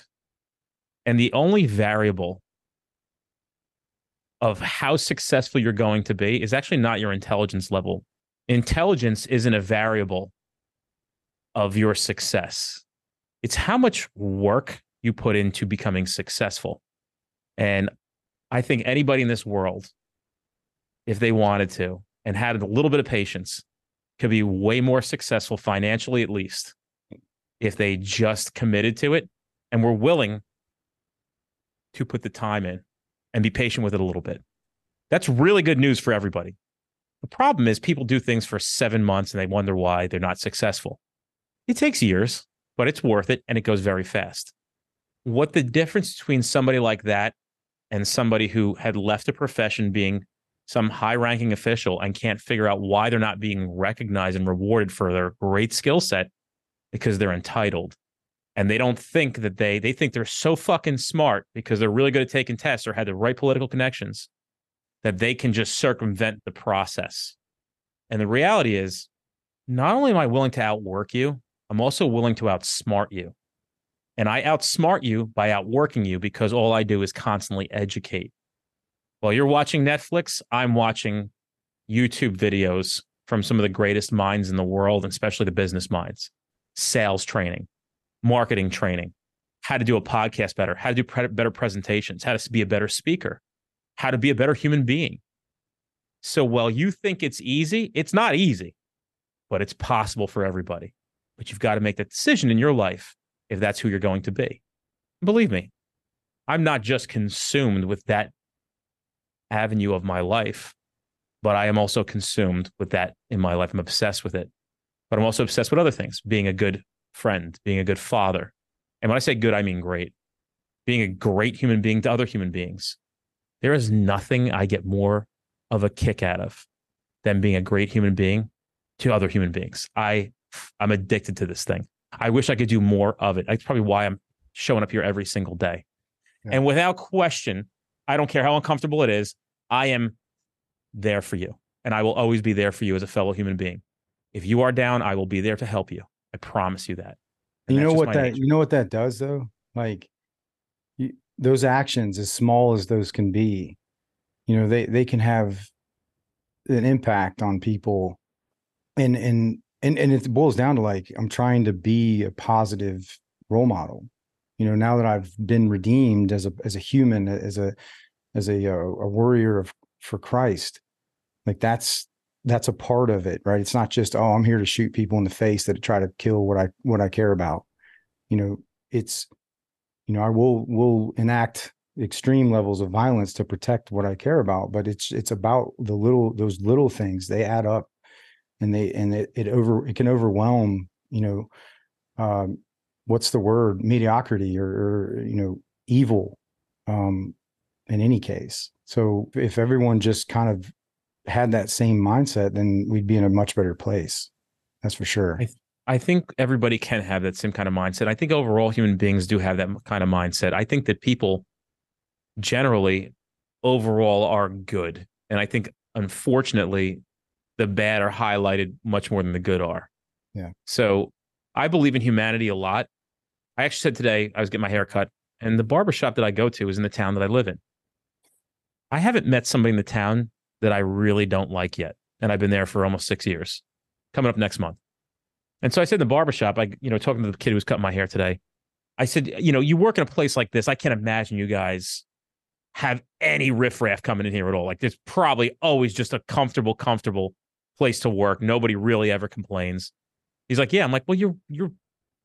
And the only variable of how successful you're going to be is actually not your intelligence level. Intelligence isn't a variable of your success, it's how much work you put into becoming successful. And I think anybody in this world, if they wanted to and had a little bit of patience, could be way more successful financially, at least, if they just committed to it and were willing to put the time in and be patient with it a little bit. That's really good news for everybody. The problem is people do things for seven months and they wonder why they're not successful. It takes years, but it's worth it and it goes very fast. What the difference between somebody like that and somebody who had left a profession being some high ranking official and can't figure out why they're not being recognized and rewarded for their great skill set because they're entitled and they don't think that they they think they're so fucking smart because they're really good at taking tests or had the right political connections that they can just circumvent the process. And the reality is not only am i willing to outwork you i'm also willing to outsmart you. And i outsmart you by outworking you because all i do is constantly educate. While you're watching Netflix, I'm watching YouTube videos from some of the greatest minds in the world, especially the business minds, sales training, marketing training, how to do a podcast better, how to do pre- better presentations, how to be a better speaker, how to be a better human being. So while you think it's easy, it's not easy, but it's possible for everybody. But you've got to make that decision in your life if that's who you're going to be. Believe me, I'm not just consumed with that avenue of my life, but I am also consumed with that in my life. I'm obsessed with it, but I'm also obsessed with other things, being a good friend, being a good father. And when I say good, I mean great. Being a great human being to other human beings. There is nothing I get more of a kick out of than being a great human being to other human beings. I I'm addicted to this thing. I wish I could do more of it. That's probably why I'm showing up here every single day. Yeah. And without question, I don't care how uncomfortable it is, I am there for you. And I will always be there for you as a fellow human being. If you are down, I will be there to help you. I promise you that. And you know what that nature. you know what that does though? Like you, those actions as small as those can be, you know, they they can have an impact on people and and and and it boils down to like i'm trying to be a positive role model you know now that i've been redeemed as a as a human as a as a uh, a warrior of for christ like that's that's a part of it right? It's not just oh i'm here to shoot people in the face that try to kill what i what i care about. You know it's you know i will will enact extreme levels of violence to protect what i care about but it's it's about the little those little things. They add up and they and it, it over it can overwhelm you know um, what's the word? Mediocrity or, or you know evil um, in any case. So if everyone just kind of had that same mindset then we'd be in a much better place that's for sure I, th- I think everybody can have that same kind of mindset i think overall human beings do have that kind of mindset i think that people generally overall are good and i think unfortunately the bad are highlighted much more than the good are. Yeah. So I believe in humanity a lot. I actually said today I was getting my hair cut, and the barbershop that I go to is in the town that I live in. I haven't met somebody in the town that I really don't like yet. And I've been there for almost six years, coming up next month. And so I said in the barbershop, I, you know, talking to the kid who was cutting my hair today, I said, you know, you work in a place like this. I can't imagine you guys have any riffraff coming in here at all. Like there's probably always just a comfortable, comfortable place to work. Nobody really ever complains. He's like, yeah. I'm like, well, you're you're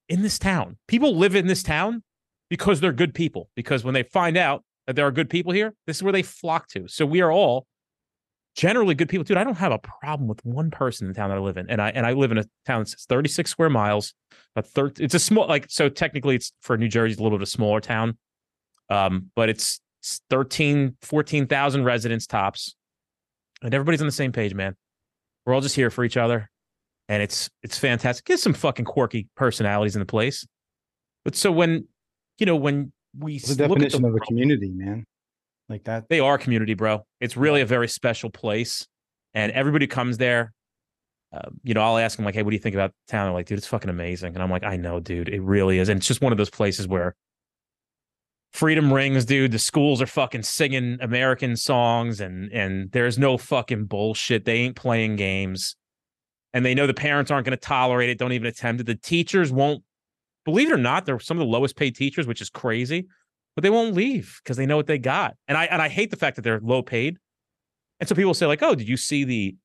in this town. People live in this town because they're good people. Because when they find out that there are good people here, this is where they flock to. So we are all generally good people. Dude, I don't have a problem with one person in the town that I live in. And I and I live in a town that's 36 square miles. A third it's a small like so technically it's for New Jersey, it's a little bit of a smaller town. Um, but it's 13, 14,000 residents tops. And everybody's on the same page, man. We're all just here for each other, and it's it's fantastic. Get some fucking quirky personalities in the place, but so when you know when we the definition the, of a community, man, like that. They are community, bro. It's really a very special place, and everybody comes there. Uh, you know, I'll ask them like, "Hey, what do you think about town?" They're like, "Dude, it's fucking amazing," and I'm like, "I know, dude, it really is." And it's just one of those places where freedom rings, dude. The schools are fucking singing American songs and and there's no fucking bullshit. They ain't playing games. And they know the parents aren't going to tolerate it, don't even attempt it. The teachers won't believe it or not, they're some of the lowest paid teachers, which is crazy, but they won't leave because they know what they got. And I and I hate the fact that they're low paid. And so people say, like, oh, did you see the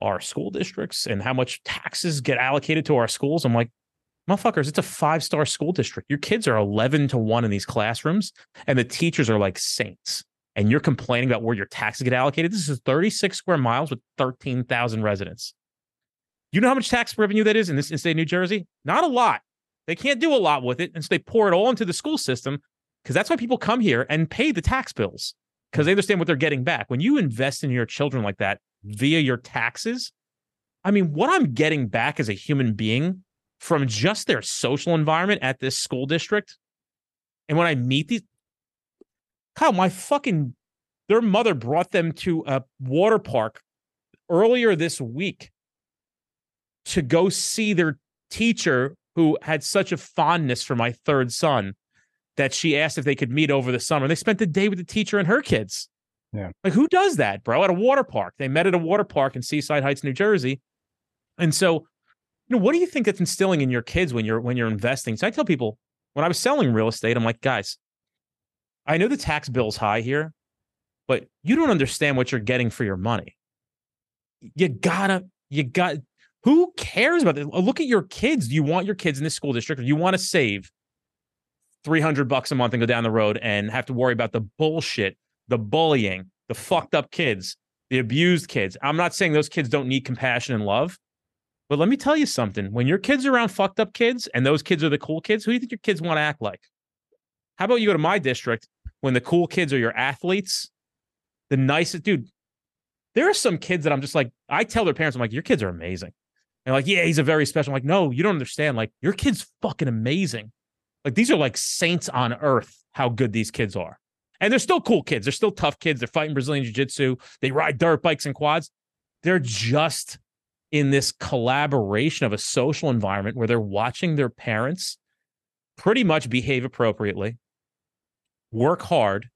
our school districts and how much taxes get allocated to our schools? I'm like, motherfuckers, it's a five star school district. Your kids are 11 to 1 in these classrooms, and the teachers are like saints. And you're complaining about where your taxes get allocated. This is 36 square miles with 13,000 residents. You know how much tax revenue that is in this in state New Jersey? Not a lot. They can't do a lot with it. And so they pour it all into the school system because that's why people come here and pay the tax bills because they mm. understand what they're getting back. When you invest in your children like that via your taxes, I mean, what I'm getting back as a human being from just their social environment at this school district. And when I meet these, Kyle, my fucking, their mother brought them to a water park earlier this week to go see their teacher who had such a fondness for my third son that she asked if they could meet over the summer. They spent the day with the teacher and her kids. Yeah. Like who does that, bro? At a water park. They met at a water park in Seaside Heights, New Jersey. And so you know, what do you think that's instilling in your kids when you're when you're investing? So I tell people when I was selling real estate, I'm like, guys, I know the tax bill's high here, but you don't understand what you're getting for your money. You gotta, you got who cares about this? Look at your kids. Do you want your kids in this school district or you want to save 300 bucks a month and go down the road and have to worry about the bullshit, the bullying, the fucked up kids, the abused kids? I'm not saying those kids don't need compassion and love, But let me tell you something. When your kids are around fucked up kids and those kids are the cool kids, who do you think your kids want to act like? How about you go to my district when the cool kids are your athletes? The nicest dude. There are some kids that I'm just like, I tell their parents, I'm like, your kids are amazing. And like, yeah, he's a very special. I'm like, no, you don't understand. Like, your kid's fucking amazing. Like, these are like saints on earth, how good these kids are. And they're still cool kids. They're still tough kids. They're fighting Brazilian Jiu Jitsu. They ride dirt bikes and quads. They're just in this collaboration of a social environment where they're watching their parents pretty much behave appropriately, work hard.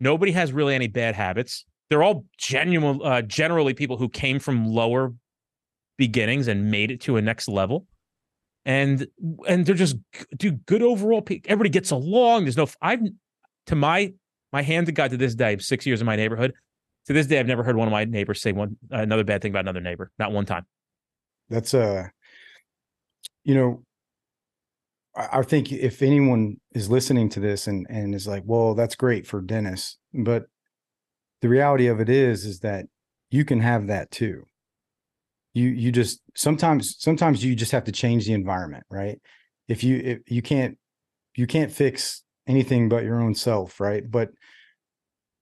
Nobody has really any bad habits. They're all genuine, uh, generally people who came from lower beginnings and made it to a next level. And and they're just do good overall. Everybody gets along. There's no I've to my my hand to God to this day, six years in my neighborhood. To this day, I've never heard one of my neighbors say one another bad thing about another neighbor. Not one time. That's uh you know, I, I think if anyone is listening to this and and is like, well, that's great for Dennis, but the reality of it is is that you can have that too you you just sometimes sometimes you just have to change the environment right? If you if you can't you can't fix anything but your own self right? But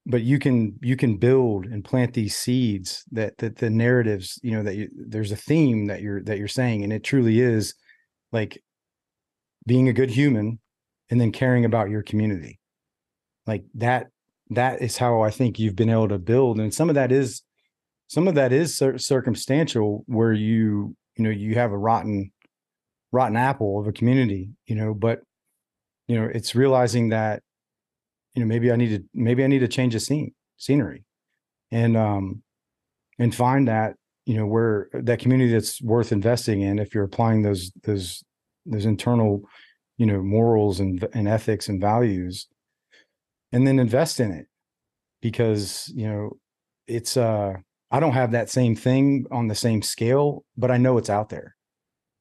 but you can you can build and plant these seeds that that the narratives you know that you, there's a theme that you're that you're saying and it truly is like being a good human and then caring about your community. Like that that is how i think you've been able to build and some of that is some of that is cir- circumstantial where you you know you have a rotten rotten apple of a community you know but you know it's realizing that you know maybe i need to maybe i need to change the scene scenery and um and find that you know where that community that's worth investing in if you're applying those those those internal you know morals and and ethics and values and then invest in it because you know it's uh I don't have that same thing on the same scale, but I know it's out there,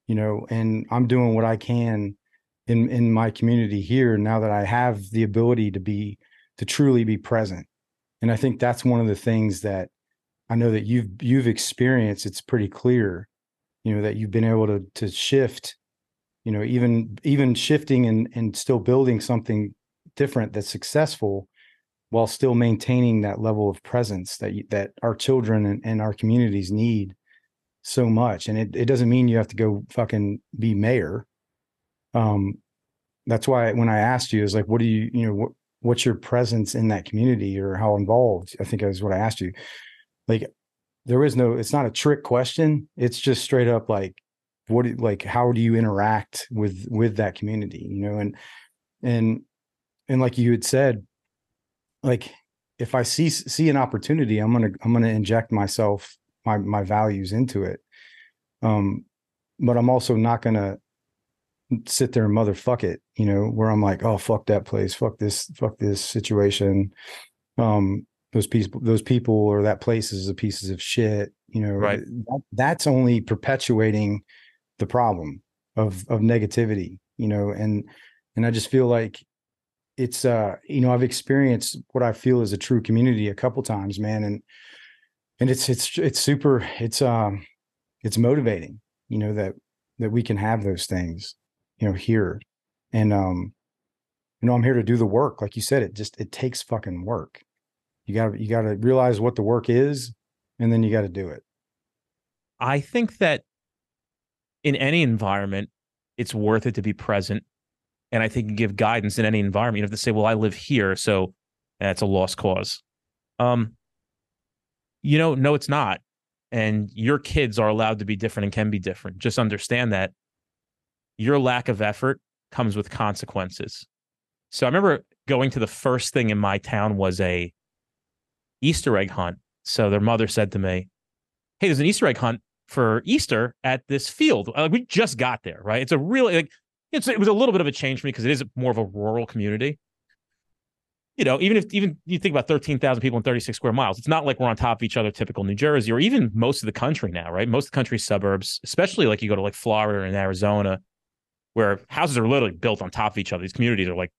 you know, and I'm doing what I can in in my community here now that I have the ability to be to truly be present. And I think that's one of the things that I know that you've you've experienced. It's pretty clear, you know, that you've been able to to shift, you know, even even shifting and and still building something different that's successful while still maintaining that level of presence that that our children and, and, our communities need so much. And it, it doesn't mean you have to go fucking be mayor. Um that's why when i asked you is like what do you you know what what's your presence in that community or how involved? I think is what i asked you. Like there is no it's not a trick question. It's just straight up like what like how do you interact with with that community you know? And and and like you had said like if I see see an opportunity, I'm gonna I'm gonna inject myself my my values into it. Um, but I'm also not gonna sit there and motherfuck it, you know, where I'm like, oh fuck that place, fuck this, fuck this situation. Um, those people, those people or that place is a pieces of shit, you know. Right. That, that's only perpetuating the problem of of negativity, you know, and and I just feel like it's uh you know i've experienced what i feel is a true community a couple times man and and it's it's it's super it's um it's motivating you know that that we can have those things you know here. And um you know i'm here to do the work like you said it just it takes fucking work. You gotta you got to realize what the work is and then you got to do it. I think that in any environment it's worth it to be present and I think give guidance in any environment. You have to say, well, I live here, so that's a lost cause. Um, you know, no, it's not. And your kids are allowed to be different and can be different. Just understand that your lack of effort comes with consequences. So I remember going to the first thing in my town was a Easter egg hunt. So their mother said to me, Hey, there's an Easter egg hunt for Easter at this field. Like we just got there, right? It's a really like it's it was a little bit of a change for me because it is more of a rural community. You know, even if even you think about thirteen thousand people in thirty six square miles, it's not like we're on top of each other, typical New Jersey, or even most of the country now, right? Most of the country's suburbs, especially like you go to like Florida and Arizona, where houses are literally built on top of each other. These communities are like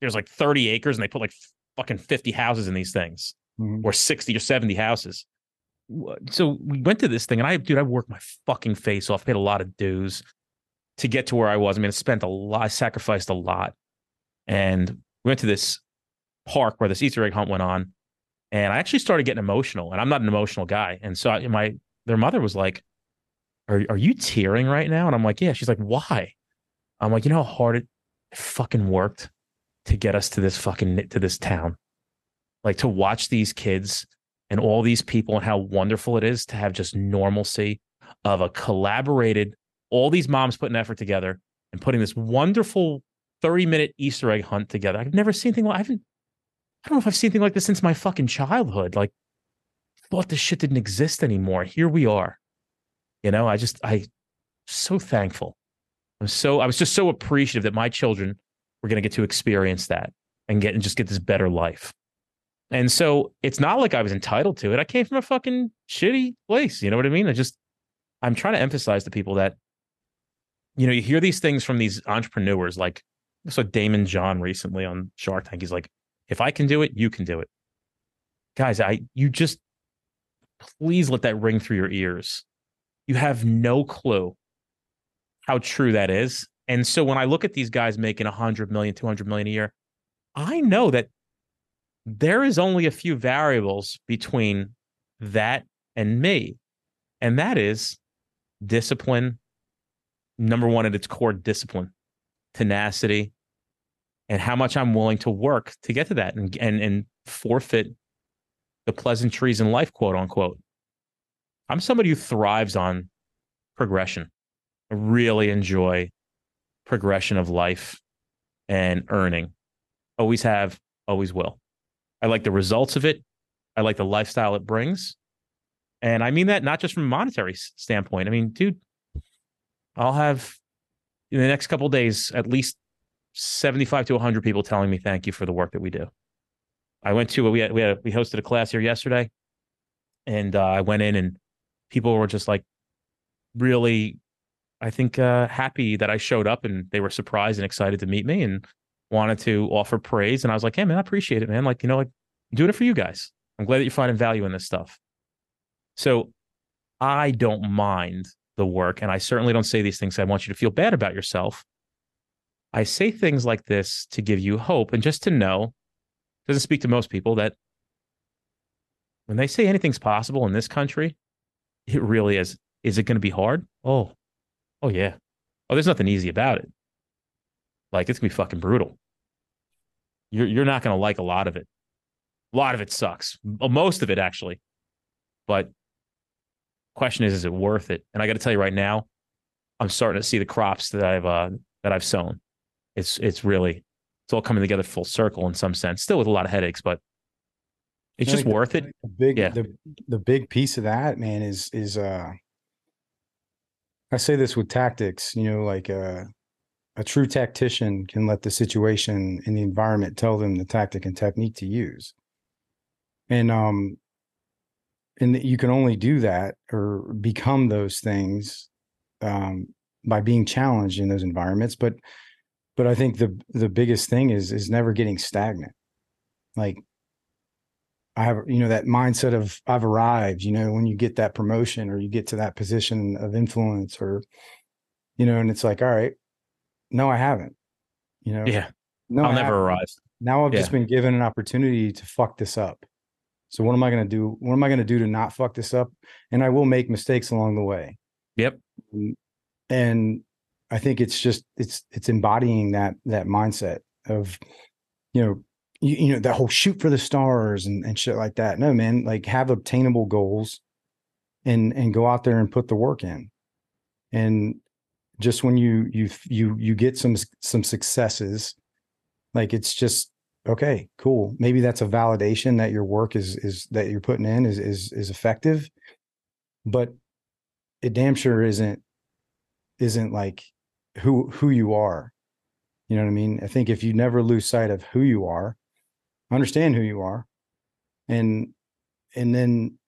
there's like thirty acres, and they put like fucking fifty houses in these things, mm-hmm. or sixty or seventy houses. so we went to this thing, and I, dude, I worked my fucking face off, paid a lot of dues to get to where I was. I mean, I spent a lot, I sacrificed a lot, and we went to this park where this Easter egg hunt went on, and I actually started getting emotional. And I'm not an emotional guy, and so I, my their mother was like, "Are are you tearing right now?" And I'm like, "Yeah." She's like, "Why?" I'm like, "You know how hard it fucking worked to get us to this fucking to this town, like to watch these kids." and all these people and how wonderful it is to have just normalcy of a collaborated all these moms putting effort together and putting this wonderful 30 minute Easter egg hunt together. I've never seen anything like I haven't I don't know if I've seen anything like this since my fucking childhood. Like thought this shit didn't exist anymore. Here we are. You know, I just I so thankful. I'm so I was just so appreciative that my children were gonna get to experience that and get and just get this better life. And so it's not like I was entitled to it. I came from a fucking shitty place. You know what I mean? I just, I'm trying to emphasize to people that, you know, you hear these things from these entrepreneurs like, so Daymond John recently on Shark Tank. He's like, if I can do it, you can do it. Guys, I, you just, please let that ring through your ears. You have no clue how true that is. And so when I look at these guys making 100 million, 200 million a year, I know that there is only a few variables between that and me. And that is discipline. Number one at its core, discipline, tenacity, and how much I'm willing to work to get to that and, and, and forfeit the pleasantries in life, quote unquote. I'm somebody who thrives on progression. I really enjoy progression of life and earning. Always have, always will. I like the results of it. I like the lifestyle it brings. And I mean that not just from a monetary standpoint. I mean, dude, I'll have in the next couple days at least 75 to 100 people telling me thank you for the work that we do. I went to we had, we had we hosted a class here yesterday, and uh, I went in and people were just like really, I think uh, happy that I showed up and they were surprised and excited to meet me and wanted to offer praise. And I was like, hey, man, I appreciate it, man. Like, you know, like, I'm doing it for you guys. I'm glad that you're finding value in this stuff. So I don't mind the work. And I certainly don't say these things. I want you to feel bad about yourself. I say things like this to give you hope and just to know, doesn't speak to most people that when they say anything's possible in this country, it really is. Is it going to be hard? Oh, oh yeah. Oh, there's nothing easy about it. Like it's gonna be fucking brutal you're you're not going to like a lot of it. A lot of it sucks. Most of it actually. But question is is it worth it? And I got to tell you right now, I'm starting to see the crops that I've uh, that I've sown. It's it's really it's all coming together full circle in some sense. Still with a lot of headaches, but it's just the, worth it. The big yeah. the the big piece of that, man, is is uh I say this with tactics, you know, like uh a true tactician can let the situation and the environment tell them the tactic and technique to use. And um and you can only do that or become those things um by being challenged in those environments but but i think the the biggest thing is is never getting stagnant like i have you know that mindset of i've arrived you know when you get that promotion or you get to that position of influence or you know and it's like all right no, I haven't. You know, yeah, no, I'll I never arrive. Now I've yeah. just been given an opportunity to fuck this up. So what am I going to do? What am I going to do to not fuck this up? And I will make mistakes along the way. Yep. Mm, and I think it's just it's it's embodying that that mindset of, you know, you, you know that whole shoot for the stars and and shit like that. No, man, like have obtainable goals, and and go out there and put the work in. And just when you you you you get some some successes like it's just okay cool. Maybe that's a validation that your work is is that you're putting in is is is effective but it damn sure isn't isn't like who who you are. You know what i mean? I think if you never lose sight of who you are understand who you are and and then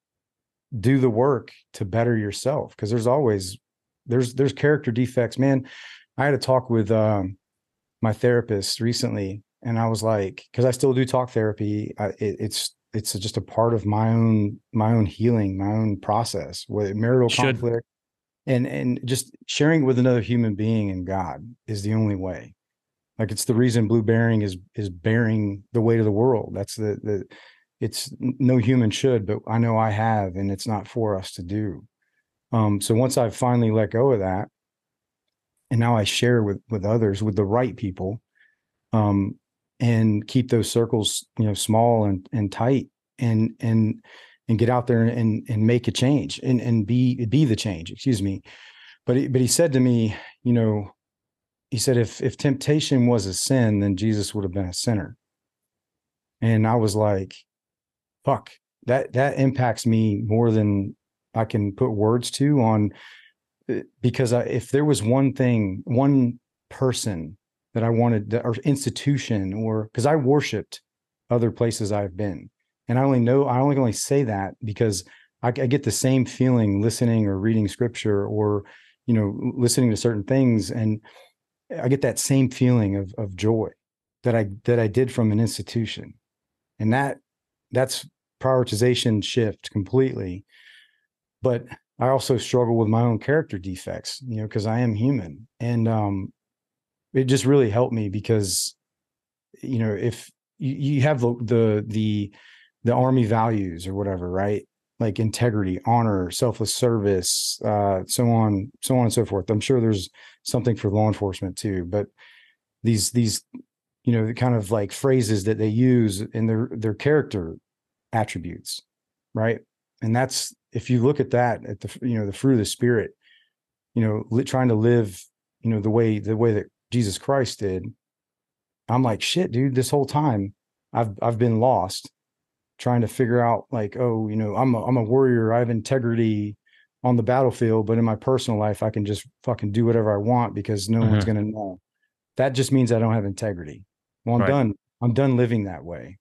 do the work to better yourself because there's always there's there's character defects. Man i had a talk with um, my therapist recently and i was like because i still do talk therapy I, it, it's it's just a part of my own my own healing, my own process with marital Should. conflict, and and just sharing with another human being and God is the only way. Like it's the reason blue bearing is is bearing the weight of the world. That's the the it's no human should, but I know I have, and it's not for us to do. Um, so once I've finally let go of that, and now I share with with others, with the right people, um, and keep those circles, you know, small and and tight, and and and get out there and and make a change and and be be the change. Excuse me, but he, but he said to me, you know, he said if if temptation was a sin, then Jesus would have been a sinner. And I was like, fuck, that that impacts me more than I can put words to on uh, because I, if there was one thing, one person that I wanted, to, or institution, or because I worshipped other places I've been, and I only know I only only say that because I, I get the same feeling listening or reading scripture or you know listening to certain things, and I get that same feeling of of joy that I that I did from an institution, and that that's prioritization shift completely. But I also struggle with my own character defects, you know, because I am human. And um, it just really helped me because, you know, if you, you have the, the the the army values or whatever, right? Like integrity, honor, selfless service, uh, so on, so on and so forth. I'm sure there's something for law enforcement too, but these these you know the kind of like phrases that they use in their their character attributes, right? And that's if you look at that at the you know the fruit of the spirit, you know, li- trying to live you know the way the way that Jesus Christ did. I'm like shit, dude. This whole time, I've I've been lost, trying to figure out like, oh, you know, I'm a I'm a warrior. I have integrity on the battlefield, but in my personal life, I can just fucking do whatever I want because no one's mm-hmm. gonna know. That just means I don't have integrity. Well, I'm Right. done. I'm done living that way.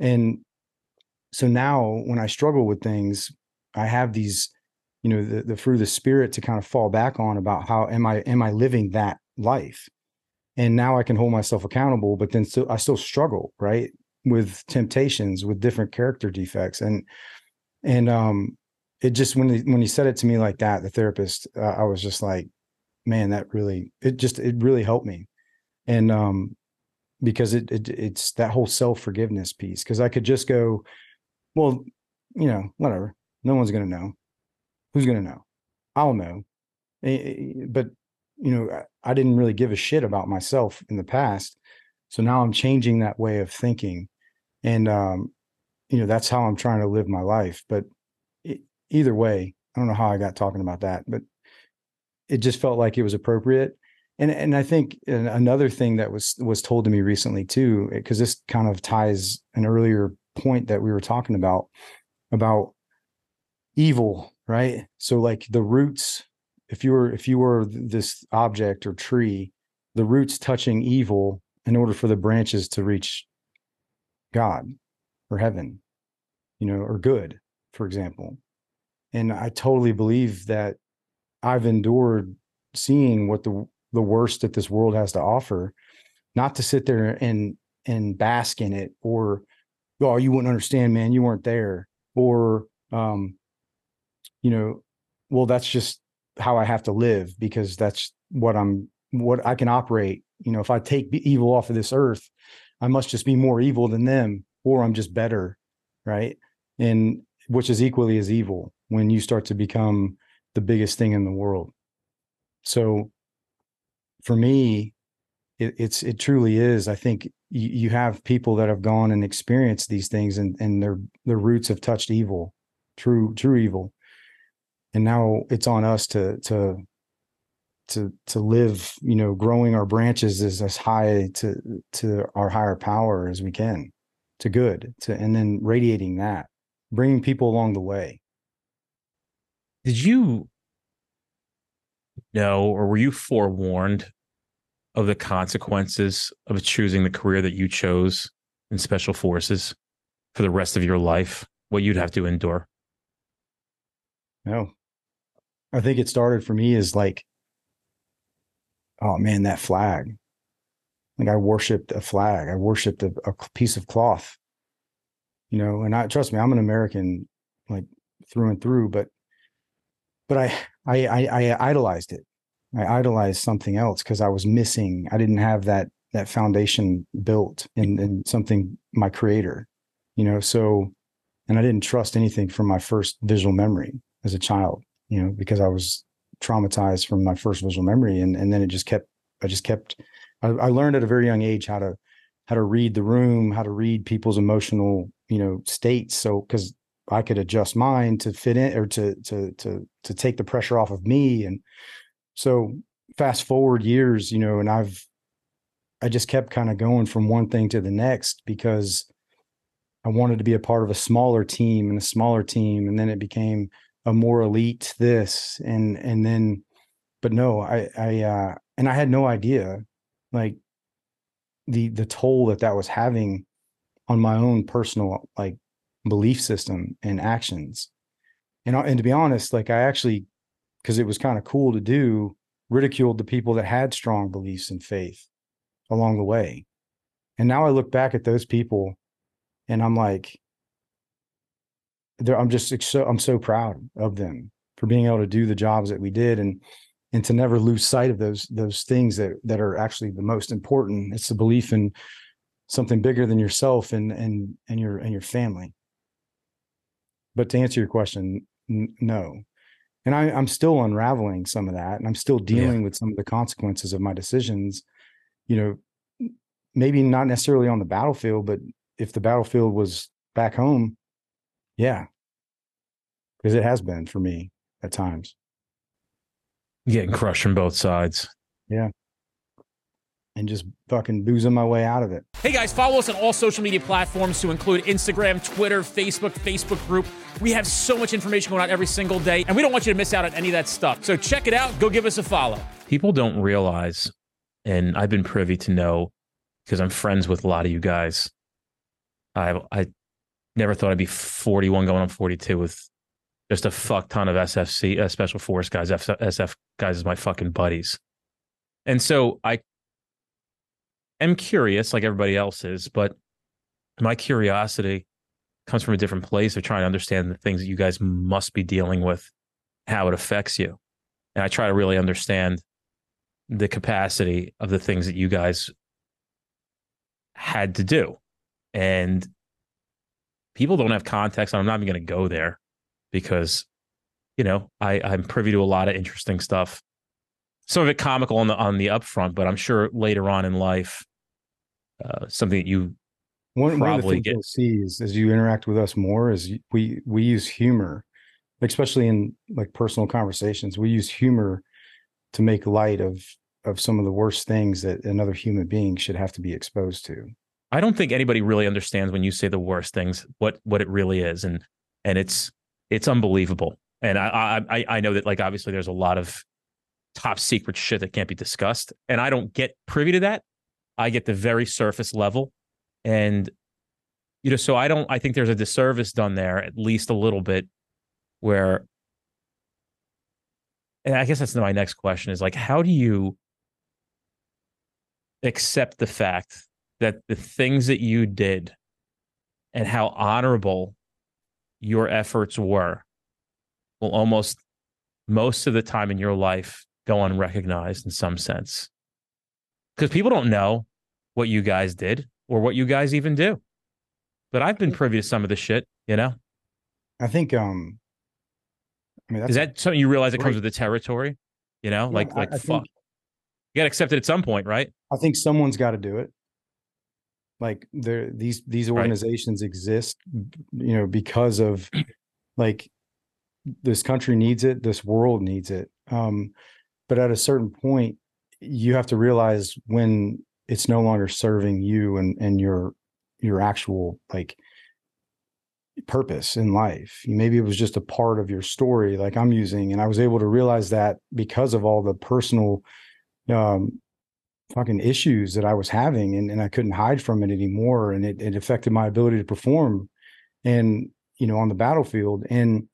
And so now when I struggle with things, I have these, you know, the, the fruit of the spirit to kind of fall back on about how am I am I living that life? And now I can hold myself accountable, but then still I still struggle, right? With temptations, with different character defects. And and um it just when he, when he said it to me like that, the therapist, uh, I was just like, man, that really it just it really helped me. And um because it, it it's that whole self-forgiveness piece. Cause I could just go, well, you know, whatever. No one's gonna know. Who's gonna know? I'll know. Eh, eh, But you know, I, didn't really give a shit about myself in the past. So now I'm changing that way of thinking. And um, you know, that's how I'm trying to live my life. But e- either way, I don't know how I got talking about that, but it just felt like it was appropriate. And and I think another thing that was was told to me recently too, because this kind of ties an earlier point that we were talking about about evil, right? So like the roots, if you were if you were this object or tree, the roots touching evil in order for the branches to reach God or heaven, you know, or good, for example. And I totally believe that I've endured seeing what the the worst that this world has to offer, not to sit there and and bask in it or oh you wouldn't understand man you weren't there or um you know well that's just how I have to live because that's what I'm what I can operate. You know if I take evil off of this earth I must just be more evil than them or I'm just better right? And which is equally as evil when you start to become the biggest thing in the world. So for me it, it's it truly is i think you, you have people that have gone and experienced these things and and their their roots have touched evil true true evil and now it's on us to to to to live you know growing our branches as as high to to our higher power as we can to good to and then radiating that bringing people along the way Did you know or were you forewarned of the consequences of choosing the career that you chose in special forces for the rest of your life? What you'd have to endure? No. I think it started for me is like, oh man, that flag. Like I worshiped a flag. I worshiped a, a piece of cloth. you know, and I trust me, I'm an American like through and through, but but I I I, I idolized it. I idolized something else because I was missing. I didn't have that that foundation built in, in something my creator, you know. So, and I didn't trust anything from my first visual memory as a child, you know, because I was traumatized from my first visual memory, and and then it just kept. I just kept. I, I learned at a very young age how to how to read the room, how to read people's emotional, you know, states. So because I could adjust mine to fit in or to to to to take the pressure off of me. And so fast forward years, you know, and I've I just kept kind of going from one thing to the next because I wanted to be a part of a smaller team and a smaller team. And then it became a more elite this and and then but no, I I uh and I had no idea like the the toll that that was having on my own personal like belief system and actions. And and to be honest, like I actually because it was kind of cool to do ridiculed the people that had strong beliefs and faith along the way. And now I look back at those people and I'm like I'm just so I'm so proud of them for being able to do the jobs that we did and and to never lose sight of those those things that that are actually the most important. It's the belief in something bigger than yourself and and and your and your family. But to answer your question, n- no. And I, I'm still unraveling some of that, and I'm still dealing yeah. with some of the consequences of my decisions. You know, maybe not necessarily on the battlefield, but if the battlefield was back home, yeah, because it has been for me at times. Getting crushed from both sides. Yeah and just fucking boozing my way out of it. Hey guys, follow us on all social media platforms to include Instagram, Twitter, Facebook, Facebook group. We have so much information going out every single day, and we don't want you to miss out on any of that stuff. So check it out. Go give us a follow. People don't realize, and I've been privy to know because I'm friends with a lot of you guys. I I never thought I'd be 41 going on 42 with just a fuck ton of SFC uh, special force guys, F- SF guys as my fucking buddies. And so I am curious, like everybody else is, but my curiosity comes from a different place of trying to understand the things that you guys must be dealing with, how it affects you. And I try to really understand the capacity of the things that you guys had to do. And people don't have context. I'm not even going to go there because, you know, I, I'm privy to a lot of interesting stuff. Some of it comical on the on the upfront, but I'm sure later on in life, uh, something that you one, one of the things get. you'll see is as you interact with us more is we we use humor especially in like personal conversations we use humor to make light of of some of the worst things that another human being should have to be exposed to i don't think anybody really understands when you say the worst things what what it really is and and it's it's unbelievable and i i i know that like obviously there's a lot of top secret shit that can't be discussed and i don't get privy to that I get the very surface level. And, you know, so I don't, I think there's a disservice done there, at least a little bit, where, and I guess that's my next question is like, how do you accept the fact that the things that you did and how honorable your efforts were will almost most of the time in your life go unrecognized in some sense? because people don't know what you guys did or what you guys even do. But I've been privy to some of the shit, you know. I think. um I mean, is that something you realize it comes with the territory? You know, yeah, like like I, I fuck. You got to accept it at some point, right? I think someone's got to do it. Like there, these these organizations right. exist, you know, because of like this country needs it, this world needs it. Um, but at a certain point, you have to realize when it's no longer serving you and and your your actual like purpose in life maybe it was just a part of your story like i'm using and i was able to realize that because of all the personal um fucking issues that i was having and, and i couldn't hide from it anymore and it, it affected my ability to perform and you know on the battlefield and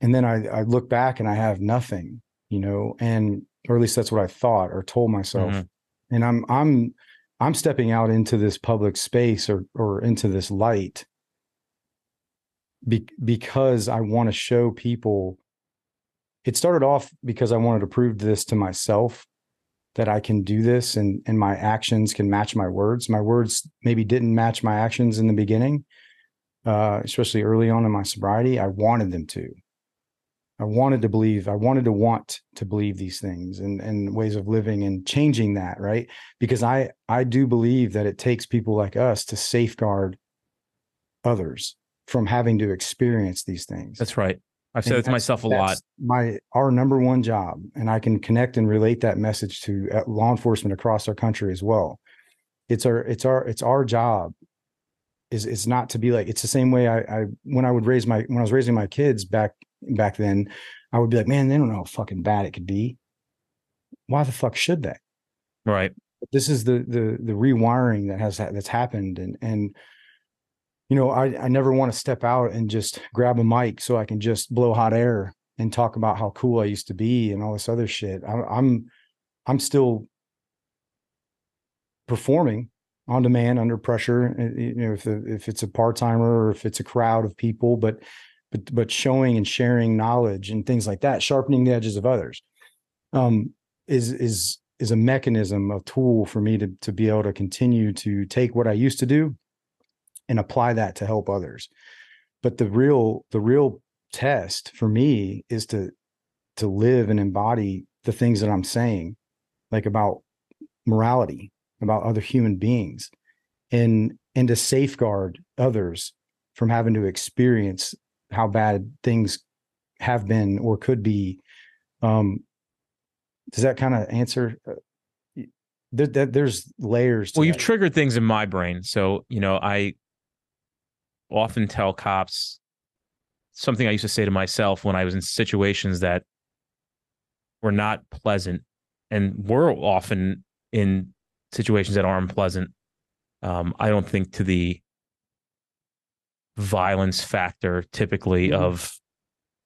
and then i i look back and i have nothing you know and or at least that's what I thought or told myself. Mm-hmm. And I'm I'm I'm stepping out into this public space or or into this light be, because I want to show people. It started off because I wanted to prove this to myself that I can do this and and my actions can match my words. My words maybe didn't match my actions in the beginning, uh, especially early on in my sobriety. I wanted them to. I wanted to believe, I wanted to want to believe these things and, and ways of living and changing that, right? Because I I do believe that it takes people like us to safeguard others from having to experience these things. That's right. I've said it to myself a lot. My our number one job, and I can connect and relate that message to uh, law enforcement across our country as well. It's our it's our it's our job. Is it's not to be like it's the same way I, I when I would raise my when I was raising my kids back back then, I would be like, man, they don't know how fucking bad it could be. Why the fuck should they? Right. This is the the the rewiring that has that's happened, and and you know, I, I never want to step out and just grab a mic so I can just blow hot air and talk about how cool I used to be and all this other shit. I, I'm I'm still performing on demand under pressure. Eh, you know, if if it's a part timer or if it's a crowd of people, but but but showing and sharing knowledge and things like that, sharpening the edges of others, um, is is is a mechanism, a tool for me to to be able to continue to take what I used to do and apply that to help others. But the real the real test for me is to to live and embody the things that i'm saying like about morality about other human beings and and to safeguard others from having to experience how bad things have been or could be. Um does that kind of answer uh, there, there, there's layers well you've triggered things in my brain. So you know i often tell cops something I used to say to myself when I was in situations that were not pleasant and were often in situations that aren't pleasant. Um, I don't think to the violence factor typically mm-hmm. of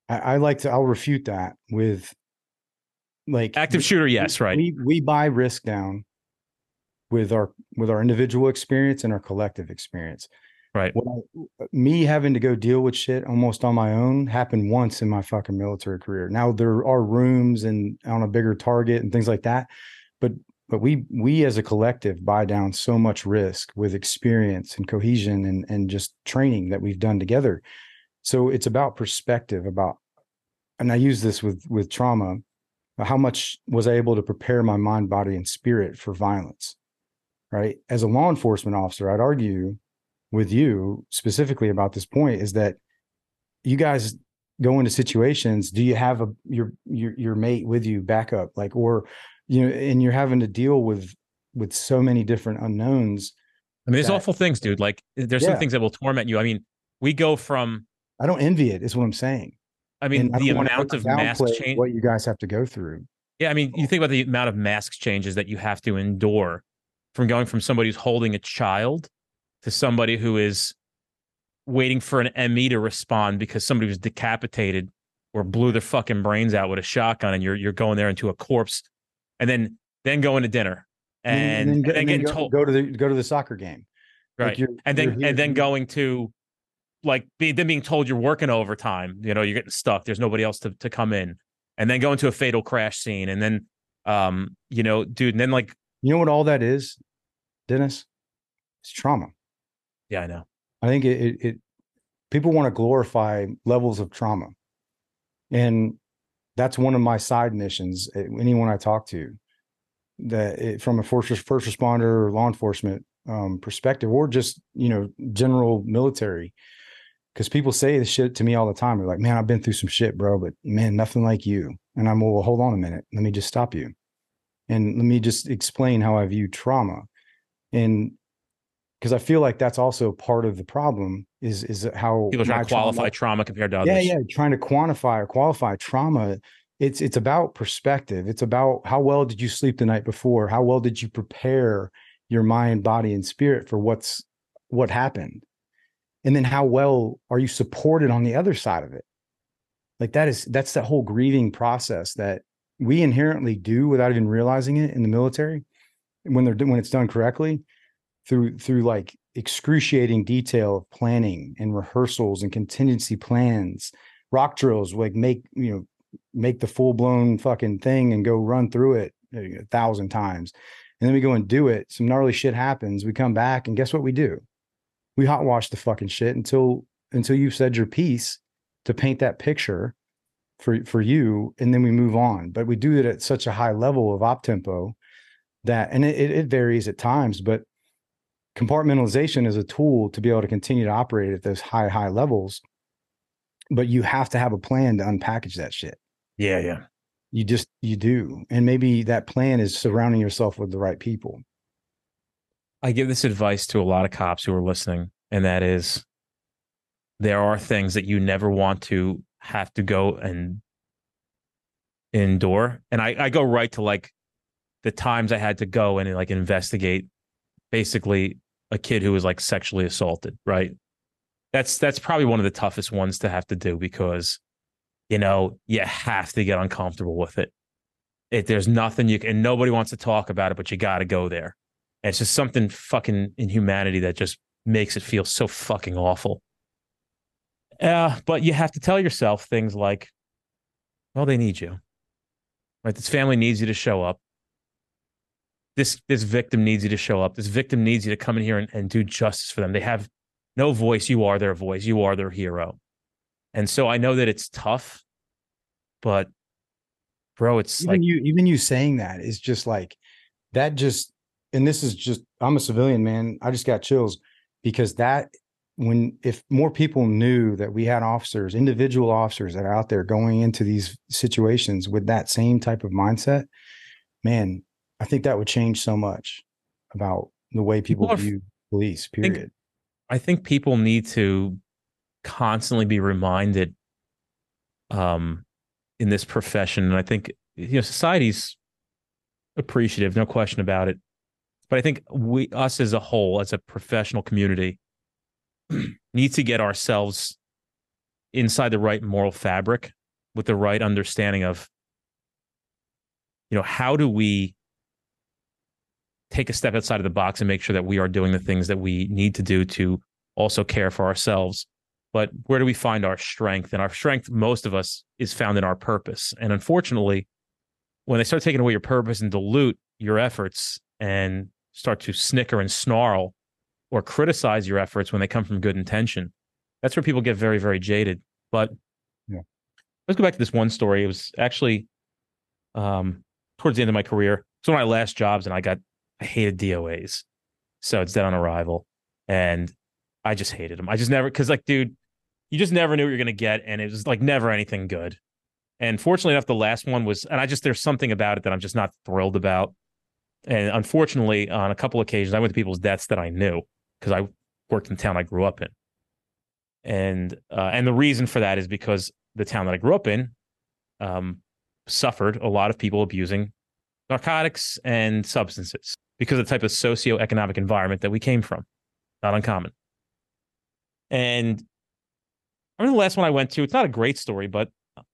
I, I, like to I'll refute that with like active shooter, yes, right. We we buy risk down with our with our individual experience and our collective experience. Right. I, me having to go deal with shit almost on my own happened once in my fucking military career. Now there are rooms and on a bigger target and things like that, but but we we as a collective buy down so much risk with experience and cohesion and and just training that we've done together. So it's about perspective about and I use this with with trauma. How much was I able to prepare my mind, body, and spirit for violence? Right. As a law enforcement officer, I'd argue with you specifically about this point is that you guys go into situations do you have a your your your mate with you backup? Like or you know and you're having to deal with with so many different unknowns i mean there's that, awful things dude. Like there's yeah. some things that will torment you. I mean we go from i don't envy it is what i'm saying. I mean the amount of mask change what you guys have to go through. Yeah i mean you think about the amount of mask changes that you have to endure from going from somebody who's holding a child to somebody who is waiting for an ME to respond because somebody was decapitated or blew their fucking brains out with a shotgun and you're you're going there into a corpse and then then going to dinner and, and, then, and then, and then go, told go to the go to the soccer game. Right. like and then and then going to like be, then being told you're working overtime you know you're getting stuck there's nobody else to, to come in and then going to a fatal crash scene and then um you know dude and then like you know what all that is dennis? It's trauma yeah, I know. I think it, it, it people want to glorify levels of trauma. And that's one of my side missions. Eh, anyone I talk to, that it, from a first first responder or law enforcement um, perspective, or just you know general military, because people say this shit to me all the time. They're like, "Man, I've been through some shit, bro, but man, nothing like you." And I'm, well, hold on a minute. Let me just stop you, and let me just explain how I view trauma. And because I feel like that's also part of the problem is is how people try to qualify trauma, trauma, compared to others. Yeah, yeah, trying to quantify or qualify trauma. It's it's about perspective. It's about how well did you sleep the night before? How well did you prepare your mind, body, and spirit for what's what happened? And then how well are you supported on the other side of it? Like that is that's that whole grieving process that we inherently do without even realizing it in the military when they're when it's done correctly through through like excruciating detail of planning and rehearsals and contingency plans, ROC drills, like make, you know, make the full blown fucking thing and go run through it uh, a thousand times. And then we go and do it. Some gnarly shit happens. We come back and guess what we do? We hot wash the fucking shit until until you've said your piece to paint that picture for for you and then we move on but we do it at such a high level of op tempo that and it, it varies at times but compartmentalization is a tool to be able to continue to operate at those high high levels but you have to have a plan to unpackage that shit. Yeah yeah. You just you do. And maybe that plan is surrounding yourself with the right people. I give this advice to a lot of cops who are listening and that is there are things that you never want to have to go and endure. And i i go right to like the times i had to go and like investigate basically a kid who was like sexually assaulted right that's that's probably one of the toughest ones to have to do because you know you have to get uncomfortable with it it there's nothing you can and nobody wants to talk about it but you got to go there and it's just something fucking in humanity that just makes it feel so fucking awful uh, but you have to tell yourself things like, well, they need you. Right? This family needs you to show up. This this victim needs you to show up. This victim needs you to come in here and, and do justice for them. They have no voice. You are their voice. You are their hero. And so I know that it's tough, but bro, it's even like you even you saying that is just like that just and this is just I'm a civilian man. I just got chills because that when if more people knew that we had officers individual officers that are out there going into these situations with that same type of mindset man i think that would change so much about the way people, people view police period I think, I think people need to constantly be reminded um in this profession and i think you know society's appreciative no question about it. But i think we us as a whole as a professional community *clears throat* need to get ourselves inside the right moral fabric with the right understanding of you know how do we take a step outside of the box and make sure that we are doing the things that we need to do to also care for ourselves but where do we find our strength and our strength most of us is found in our purpose and unfortunately when they start taking away your purpose and dilute your efforts and start to snicker and snarl or criticize your efforts when they come from good intention. That's where people get very, very jaded. But yeah. let's go back to this one story. It was actually um, towards the end of my career. It's one of my last jobs, and I got I hated DOAs. So it's dead on arrival, and I just hated them. I just never because like, dude, you just never knew what you're gonna get, and it was like never anything good. And fortunately enough, the last one was, and I just there's something about it that I'm just not thrilled about. And unfortunately, on a couple occasions, I went to people's deaths that I knew because I worked in the town I grew up in. And uh, and the reason for that is because the town that I grew up in um, suffered a lot of people abusing narcotics and substances because of the type of socioeconomic environment that we came from. Not uncommon. And I remember the last one I went to, it's not a great story, but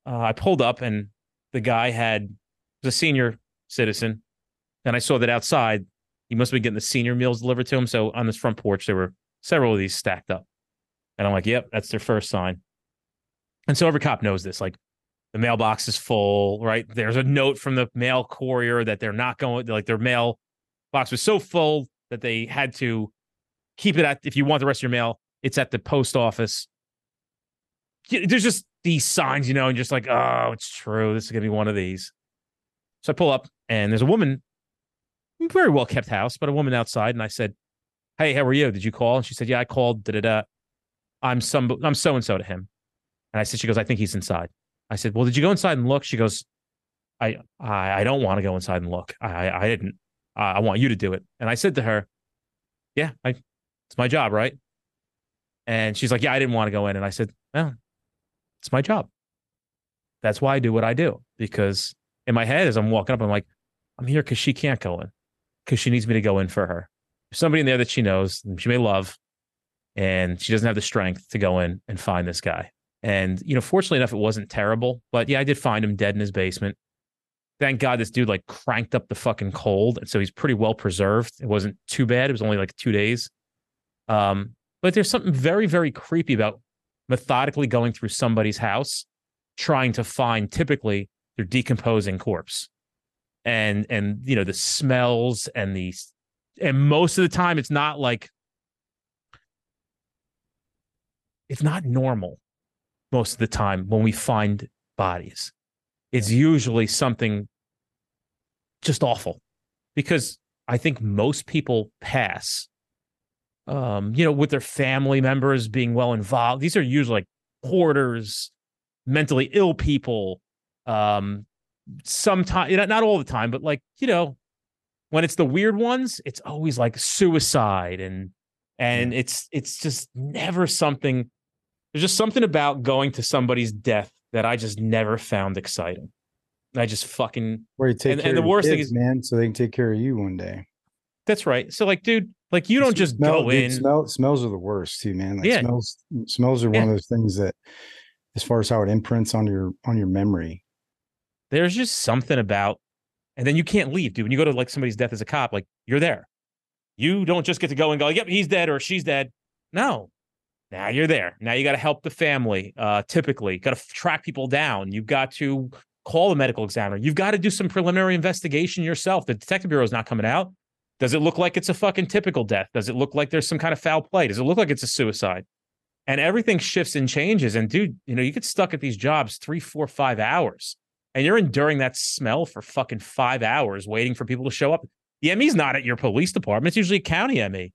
uh, I pulled up and the guy had was a senior citizen. And I saw that outside he must have been getting the senior meals delivered to him. So on this front porch, there were several of these stacked up. And I'm like, yep, that's their first sign. And so every cop knows this. Like the mailbox is full, right? There's a note from the mail courier that they're not going, like their mail box was so full that they had to keep it at, if you want the rest of your mail, it's at the post office. There's just these signs, you know, and just like, oh, it's true. This is going to be one of these. So I pull up and there's a woman very well kept house, but a woman outside, and I said, "Hey, how are you? Did you call?" And she said, "Yeah, I called. Da da da. I'm some. I'm so and so to him." And I said, "She goes, I think he's inside." I said, "Well, did you go inside and look?" She goes, "I I, I don't want to go inside and look. I I didn't. I, I want you to do it." And I said to her, "Yeah, I, it's my job, right?" And she's like, "Yeah, I didn't want to go in." And I said, "Well, it's my job. That's why I do what I do because." In my head, as I'm walking up, I'm like, I'm here because she can't go in because she needs me to go in for her. There's somebody in there that she knows, she may love, and she doesn't have the strength to go in and find this guy. And, you know, fortunately enough, it wasn't terrible. But yeah, I did find him dead in his basement. Thank God this dude like cranked up the fucking cold. And so he's pretty well preserved. It wasn't too bad. It was only like two days. Um, but there's something very, very creepy about methodically going through somebody's house, trying to find typically their decomposing corpse. And and you know, the smells and the and most of the time it's not like it's not normal most of the time when we find bodies. It's usually something just awful because I think most people pass, um, you know, with their family members being well involved. These are usually like porters, mentally ill people. Um, sometimes, you not all the time, but like, you know, when it's the weird ones, it's always like suicide and, and it's, it's just never something. There's just something about going to somebody's death that I just never found exciting. I just fucking Where you take And- and the worst thing is- man, so they can take care of you one day. that's right. So like, dude, like you don't just Smell- go dude, in. Smell, smells are the worst too, man. Like Yeah. smells smells are one of those things that as far as how it imprints on your on your memory. There's just something about, and then you can't leave, dude. When you go to like somebody's death as a cop, like you're there. You don't just get to go and go, yep, he's dead or she's dead. No. Now you're there. Now you got to help the family. Uh, typically, got to track people down. You've got to call the medical examiner. You've got to do some preliminary investigation yourself. The detective bureau is not coming out. Does it look like it's a fucking typical death? Does it look like there's some kind of foul play? Does it look like it's a suicide? And everything shifts and changes. And dude, you know, you get stuck at these jobs three, four, five hours, and you're enduring that smell for fucking five hours, waiting for people to show up. The ME's not at your police department. It's usually a county ME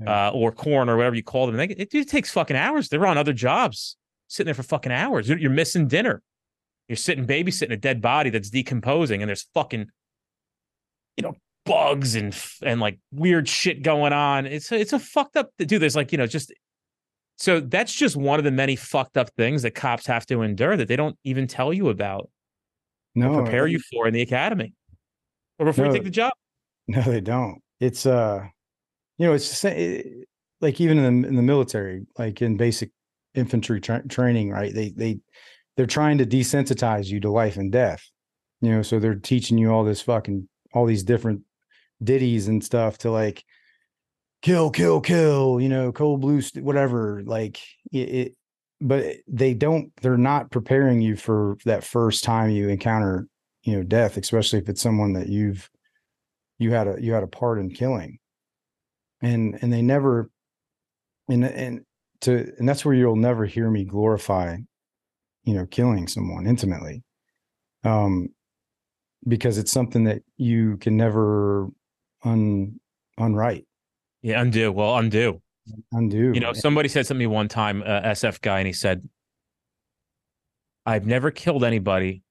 Yeah. uh, or coroner, whatever you call them. They, it, it takes fucking hours. They're on other jobs, sitting there for fucking hours. You're, you're missing dinner. You're sitting babysitting a dead body that's decomposing, and there's fucking, you know, bugs and and like weird shit going on. It's a, it's a fucked up dude. There's like you know just so that's just one of the many fucked up things that cops have to endure that they don't even tell you about No, prepare you for in the academy or before you take the job. *laughs* No, they don't. It's uh, you know, it's just, it, like even in the in the military, like in basic infantry tra- training, right? They they they're trying to desensitize you to life and death. You know, so they're teaching you all this fucking all these different ditties and stuff to like kill, kill, kill. You know, cold blue, st- whatever. Like it, it, but they don't. They're not preparing you for that first time you encounter, you know, death, especially if it's someone that you've you had a you had a part in killing and and they never and and to and that's where you'll never hear me glorify you know killing someone intimately um because it's something that you can never un unwrite Yeah, undo. Well, undo. undo You know, somebody said something one time, uh, SF guy, and he said, I've never killed anybody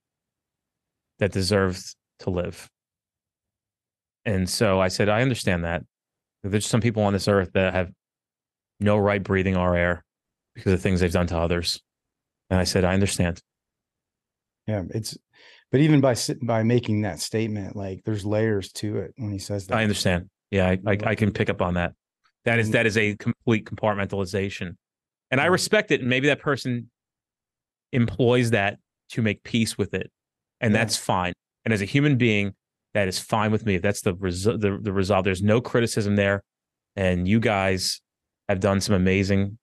that deserves to live. And so I said, I understand that. There's some people on this earth that have no right breathing our air because of things they've done to others. And I said, I understand. yeah it's but even by by making that statement like there's layers to it when he says that I understand. Yeah, I, I, I can pick up on that. That is that is a complete compartmentalization, and I respect it. And maybe that person employs that to make peace with it, and Yeah. that's fine. And as a human being, that is fine with me. If that's the resu- the the resolve, there's no criticism there. And you guys have done some amazing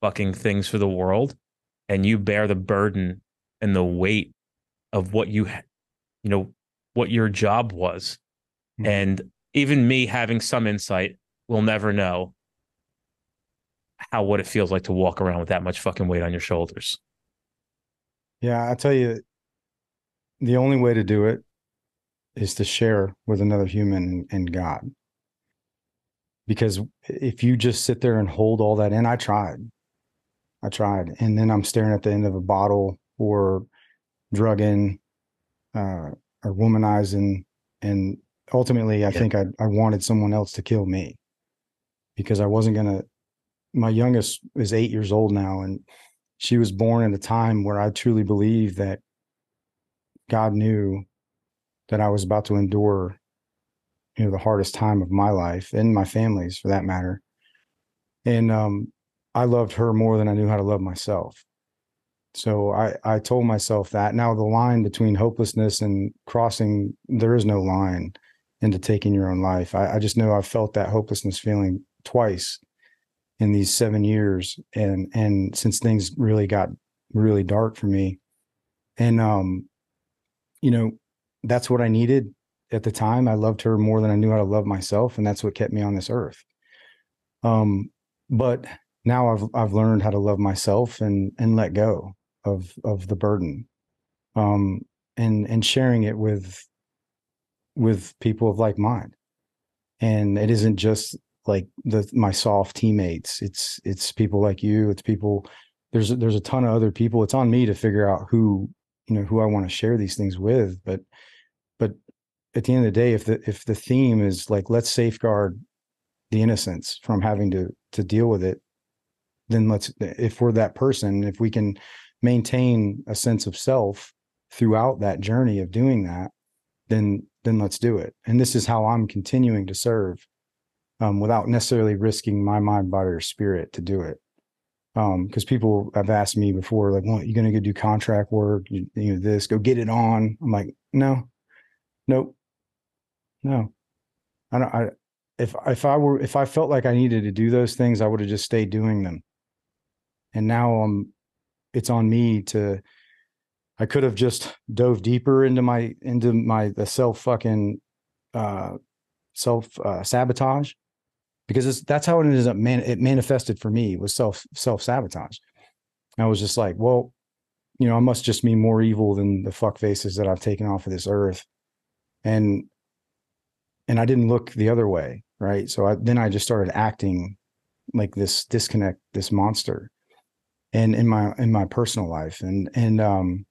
fucking things for the world, and you bear the burden and the weight of what you, you know, what your job was. Mhm. And even me having some insight will never know how what it feels like to walk around with that much fucking weight on your shoulders. Yeah, I tell you, the only way to do it is to share with another human and God. Because if you just sit there and hold all that in, I tried. I tried. And then I'm staring at the end of a bottle or drugging uh, or womanizing. And ultimately, I Yeah. think I, I wanted someone else to kill me because I wasn't going to. My youngest is eight years old now, and she was born at a time where I truly believe that God knew that I was about to endure, you know, the hardest time of my life and my family's for that matter. And um, I loved her more than I knew how to love myself. So I, I told myself that. Now the line between hopelessness and crossing, there is no line into taking your own life. I, I just know I've felt that hopelessness feeling twice in these seven years and and since things really got really dark for me and um you know that's what i needed at the time i loved her more than i knew how to love myself and that's what kept me on this earth um but now i've i've learned how to love myself and and let go of of the burden. Um and and sharing it with with people of like mind. And it isn't just like the my SOF teammates. It's it's people like you. It's people there's there's a ton of other people. It's on me to figure out who you know who i want to share these things with. But but at the end of the day if the if the theme is like let's safeguard the innocence from having to to deal with it then let's if we're that person if we can maintain a sense of self throughout that journey of doing that then then let's do it and this is how i'm continuing to serve um, without necessarily risking my mind, body, or spirit to do it. Because um, people have asked me before, like, "Well, you going to go do contract work? You, you know, this, go get it on." I'm like, "No, nope, no." I don't. I if if I were if I felt like I needed to do those things, I would have just stayed doing them. And now I'm, it's on me to. I could have just dove deeper into my into my the self fucking uh self uh, sabotage because that's how it ended up man it manifested for me was self self sabotage. I was just like, well, you know, I must just be more evil than the fuck faces that I've taken off of this earth. And and I didn't look the other way, right? So I, then I just started acting like this disconnect, this monster, and in my in my personal life, and and um,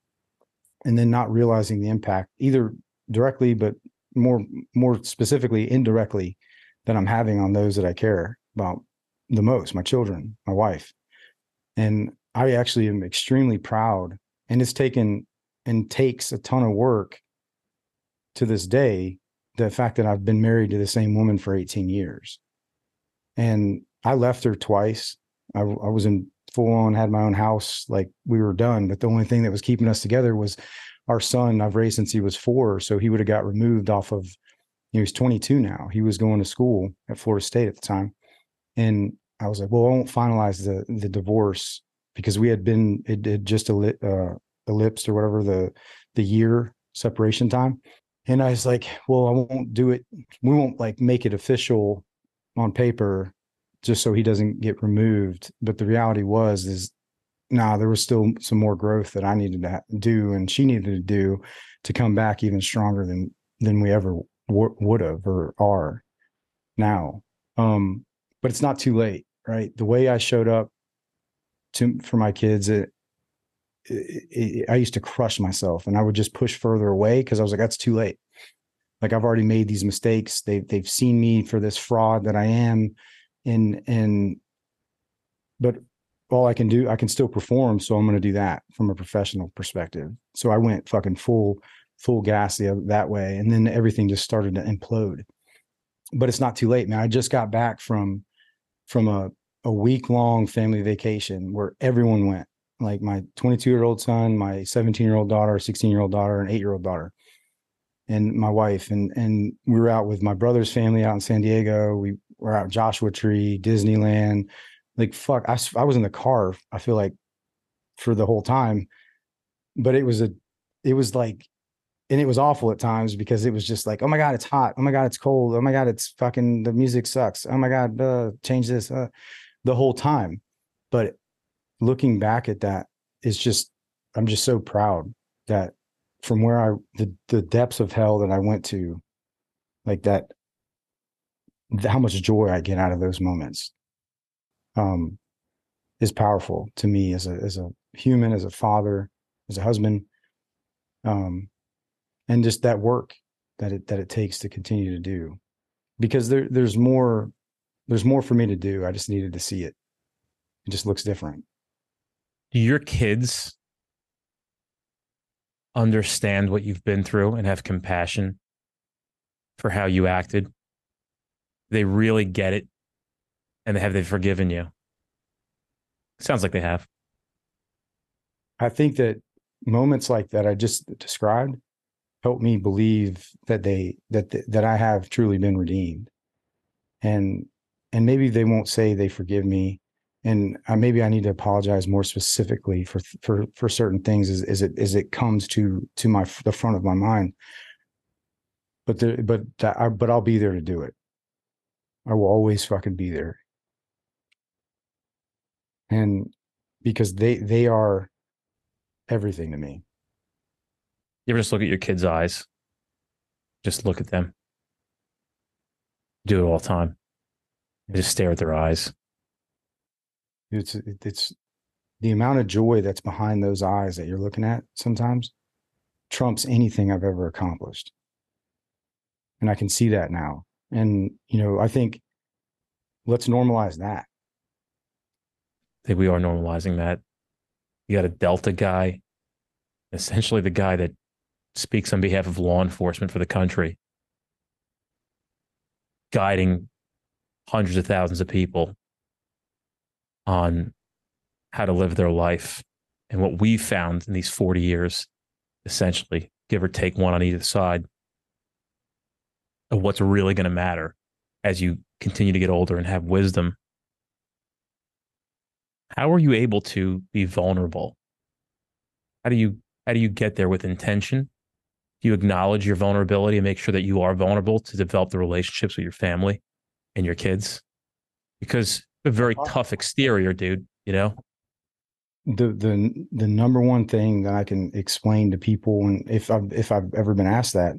and then not realizing the impact either directly, but more more specifically indirectly that I'm having on those that I care about the most, my children, my wife. And I actually am extremely proud. And it's taken and takes a ton of work to this day. The fact that I've been married to the same woman for 18 years. And I left her twice. I, I was in full on, had my own house, like we were done. But the only thing that was keeping us together was our son I've raised since he was four. So he would have got removed off of he was 22 now. He was going to school at Florida State at the time. And I was like, well, I won't finalize the the divorce because we had been it had just eli- uh, ellipsed or whatever the the year separation time. And I was like, well, I won't do it. We won't like make it official on paper just so he doesn't get removed. But the reality was is nah, there was still some more growth that I needed to do and she needed to do to come back even stronger than than we ever w- would have or are now. Um, but it's not too late, right? The way I showed up to for my kids, it, it, it, I used to crush myself, and I would just push further away because I was like, "That's too late." Like I've already made these mistakes. They they've seen me for this fraud that I am, and and but all I can do, I can still perform. So I'm going to do that from a professional perspective. So I went fucking full full gas the, that way. And then everything just started to implode. But it's not too late, man. I just got back from from a, a week long family vacation where everyone went. Like my 22 year old son, my 17 year old daughter, 16 year old daughter, and eight year old daughter, and my wife. And and we were out with my brother's family out in San Diego. We were out Joshua Tree, Disneyland. Like fuck, I, I was in the car. I feel like for the whole time, but it was a, it was like and it was awful at times because it was just like, oh my god, it's hot. Oh my god, it's cold. Oh my god, it's fucking the music sucks. Oh my god, uh, change this uh, the whole time. But looking back at that is just, I'm just so proud that from where I the the depths of hell that I went to, like that, how much joy I get out of those moments, um, is powerful to me as a as a human, as a father, as a husband. Um, and just that work that it that it takes to continue to do because there there's more there's more for me to do i just needed to see it it just looks different do your kids understand what you've been through and have compassion for how you acted they really get it and have they forgiven you sounds like they have i think that moments like that i just described help me believe that they that that I have truly been redeemed. And and maybe they won't say they forgive me and uh, maybe I need to apologize more specifically for for for certain things as, as it as it comes to to my the front of my mind. But the but I, but I'll be there to do it. I will always fucking be there. And because they they are everything to me. You ever just look at your kids' eyes? Just look at them. Do it all the time. Just stare at their eyes. It's it's the amount of joy that's behind those eyes that you're looking at sometimes trumps anything I've ever accomplished. And I can see that now. And you know, I think let's normalize that. I think we are normalizing that. You got a Delta guy, essentially the guy that speaks on behalf of law enforcement for the country, guiding hundreds of thousands of people on how to live their life. And what we've found in these 40 years, essentially, give or take one on either side, of what's really going to matter as you continue to get older and have wisdom. How are you able to be vulnerable? How do you how do you get there with intention? Do you acknowledge your vulnerability and make sure that you are vulnerable to develop the relationships with your family and your kids? Because a very uh-huh. tough exterior, dude. You know, the the the number one thing that I can explain to people, and if I've if I've ever been asked that,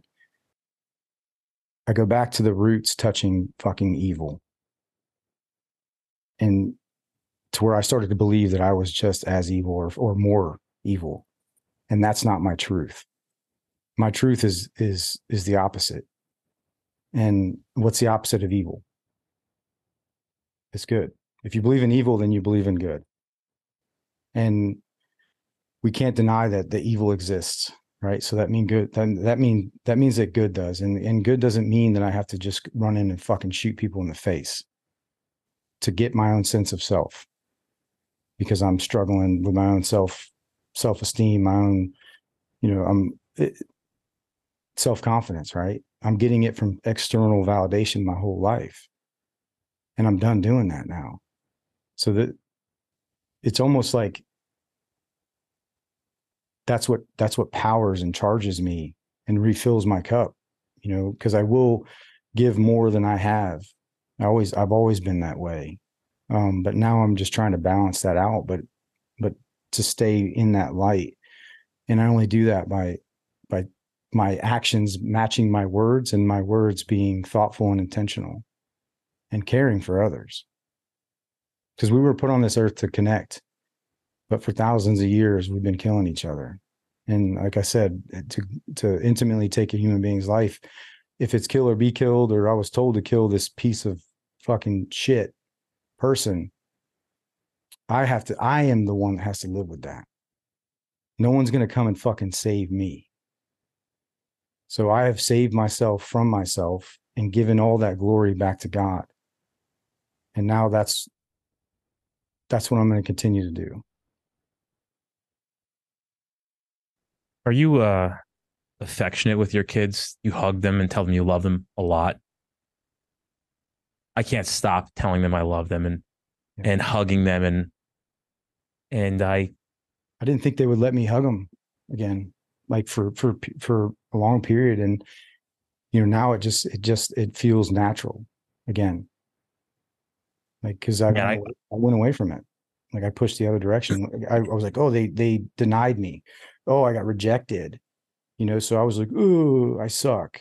I go back to the roots touching fucking evil, and to where I started to believe that I was just as evil or or more evil, and that's not my truth. My truth is is is the opposite. And what's the opposite of evil? It's good. If you believe in evil, then you believe in good. And we can't deny that the evil exists, right? So that mean good. That that mean that means that good does, and and good doesn't mean that I have to just run in and fucking shoot people in the face to get my own sense of self, because I'm struggling with my own self self esteem, my own, you know, I'm eh, self confidence, right? I'm getting it from external validation my whole life and I'm done doing that now. So that it's almost like that's what that's what powers and charges me and refills my cup, you know, because I will give more than I have. I always I've always been that way. Um, but now I'm just trying to balance that out, but but to stay in that light. And I only do that by by my actions matching my words and my words being thoughtful and intentional and caring for others. Because we were put on this earth to connect, but for thousands of years we've been killing each other. And like I said, to to intimately take a human being's life, if it's kill or be killed, or I was told to kill this piece of fucking shit person, I have to. I am the one that has to live with that. No one's gonna come and fucking save me. So I have saved myself from myself and given all that glory back to God and now that's that's what i'm going to continue to do are you uh affectionate with your kids? You hug them and tell them you love them a lot? I can't stop telling them i love them and yeah. and hugging them and and i i didn't think they would let me hug them again like for for for a long period. And you know now it just it just it feels natural again. Like because I, I, I went away from it. Like i pushed the other direction. I, I, was like oh they they denied me oh i got rejected you know so i was like oh i suck.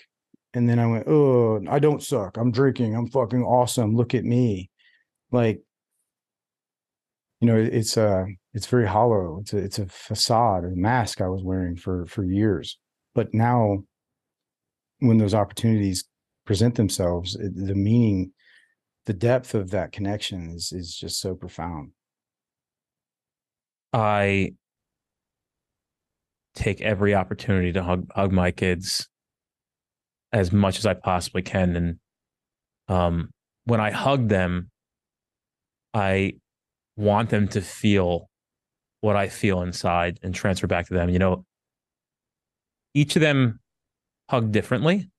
And then i went oh i don't suck. I'm drinking. I'm fucking awesome. Look at me. Like you know it's uh it's very hollow. It's a it's a facade a mask i was wearing for for years. But now when those opportunities present themselves the meaning the depth of that connection is is just so profound. I take every opportunity to hug hug my kids as much as I possibly can, and um, when I hug them, I want them to feel what I feel inside and transfer back to them. You know, each of them hug differently.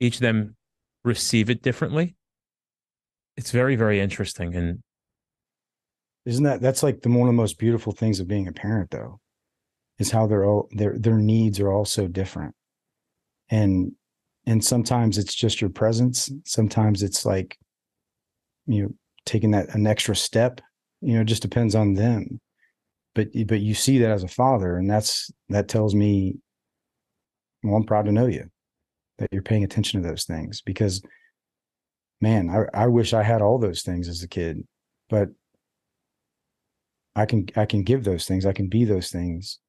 Each of them receive it differently it's very, very interesting. And isn't that that's like the one of the most beautiful things of being a parent though, is how all their their needs are all so different. And and sometimes it's just your presence. Sometimes it's like, you know, taking that an extra step, you know, just depends on them. But but you see that as a father, and that's that tells me, well, I'm proud to know you, that you're paying attention to those things because man, I, I wish I had all those things as a kid, but I can I can give those things. I can be those things.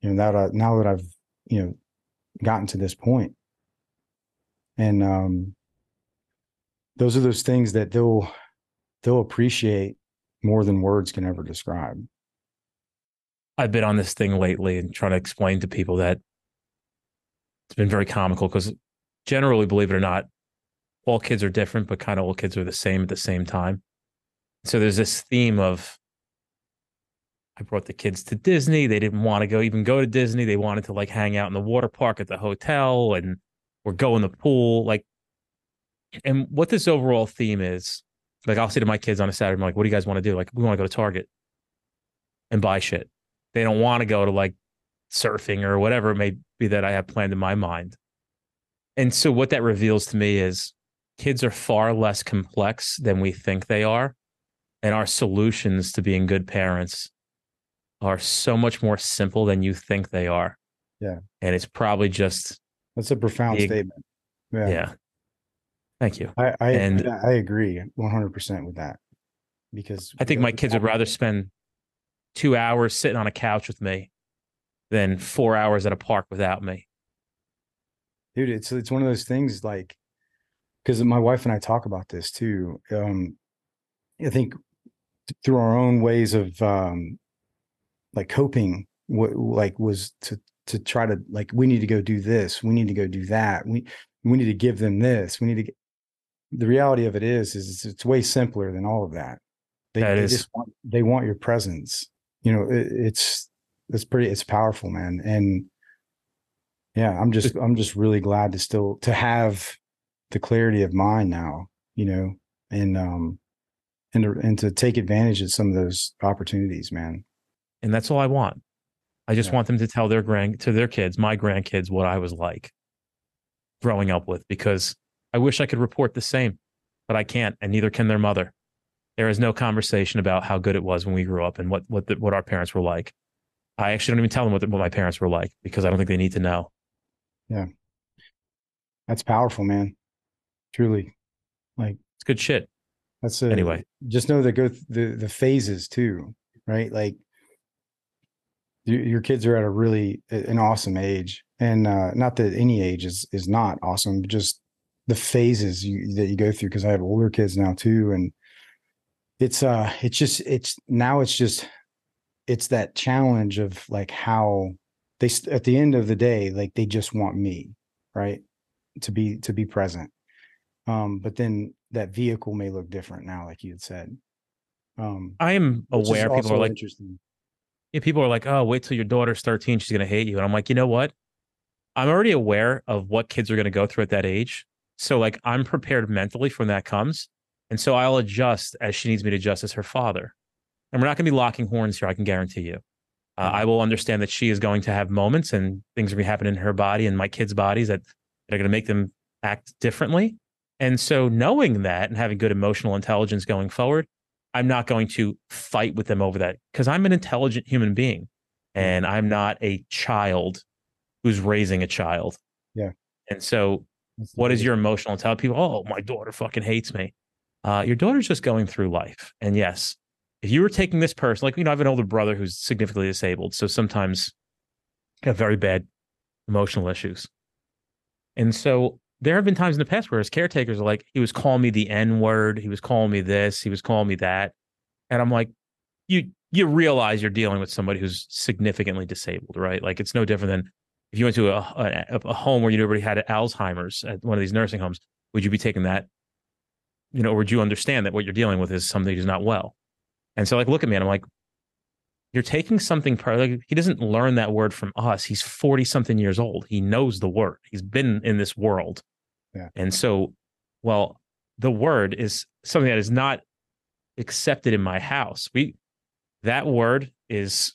You know, that I, now that I've you know gotten to this point, and um, those are those things that they'll they'll appreciate more than words can ever describe. I've been on this thing lately and trying to explain to people that it's been very comical because generally, believe it or not, all kids are different, but kind of all kids are the same at the same time. So there's this theme of I brought the kids to Disney. They didn't want to go even go to Disney. They wanted to like hang out in the water park at the hotel and or go in the pool. Like, and what this overall theme is, like I'll say to my kids on a Saturday, I'm like, what do you guys want to do? Like, we want to go to Target and buy shit. They don't want to go to like surfing or whatever it may be that I have planned in my mind. And so what that reveals to me is kids are far less complex than we think they are. And our solutions to being good parents are so much more simple than you think they are. Yeah. And it's probably just that's a profound the, statement. Yeah. yeah. Thank you. I I, and, I agree 100% with that. Because I think my kids would rather spend 2 hours sitting on a couch with me than 4 hours at a park without me. Dude, it's it's one of those things like because my wife and I talk about this too. Um, I think through our own ways of um, like coping, what like was to to try to like we need to go do this, we need to go do that, we we need to give them this, we need to. Get, the reality of it is, is it's, it's way simpler than all of that. They, that they is. just want they want your presence. You know, it, it's it's pretty it's powerful, man, and yeah, I'm just I'm just really glad to still to have the clarity of mind now, you know, and um and to, and to take advantage of some of those opportunities, man. And that's all I want. I just yeah. want them to tell their grand to their kids, my grandkids, what I was like growing up with, because I wish I could report the same, but I can't, and neither can their mother. There is no conversation about how good it was when we grew up and what what the, what our parents were like. I actually don't even tell them what, the, what my parents were like because I don't think they need to know. Yeah, that's powerful, man truly like it's good shit that's a, anyway just know that go th- the the phases too right like your, kids are at a really an awesome age and uh not that any age is is not awesome just the phases you, that you go through because i have older kids now too and it's uh it's just it's now it's just it's that challenge of like how they at the end of the day like they just want me right to be to be present um, but then that vehicle may look different now, like you had said. Um, I am aware people are like, interesting. Yeah, people are like, oh, wait till your daughter's 13, she's going to hate you. And I'm like, you know what? I'm already aware of what kids are going to go through at that age. So, like, I'm prepared mentally for when that comes. And so I'll adjust as she needs me to adjust as her father. And we're not going to be locking horns here, I can guarantee you. Uh, mm-hmm. I will understand that she is going to have moments and things are going to happen in her body and my kids' bodies that, that are going to make them act differently. And so, knowing that and having good emotional intelligence going forward, I'm not going to fight with them over that because I'm an intelligent human being and I'm not a child who's raising a child. Yeah. And so, That's what is your emotional intelligence? People, oh, my daughter fucking hates me. Uh, your daughter's just going through life. And yes, if you were taking this person, like, you know, I have an older brother who's significantly disabled. So sometimes have very bad emotional issues. And so there have been times in the past where his caretakers are like, he was calling me the N word, he was calling me this, he was calling me that, and I'm like, you you realize you're dealing with somebody who's significantly disabled, right? Like it's no different than if you went to a, a, a home where you already had Alzheimer's at one of these nursing homes, would you be taking that? You know, or would you understand that what you're dealing with is somebody who's not well? And so, like, look at me, and I'm like, you're taking something like he doesn't learn that word from us he's 40 something years old he knows the word he's been in this world and so well the word is something that is not accepted in my house. We that word is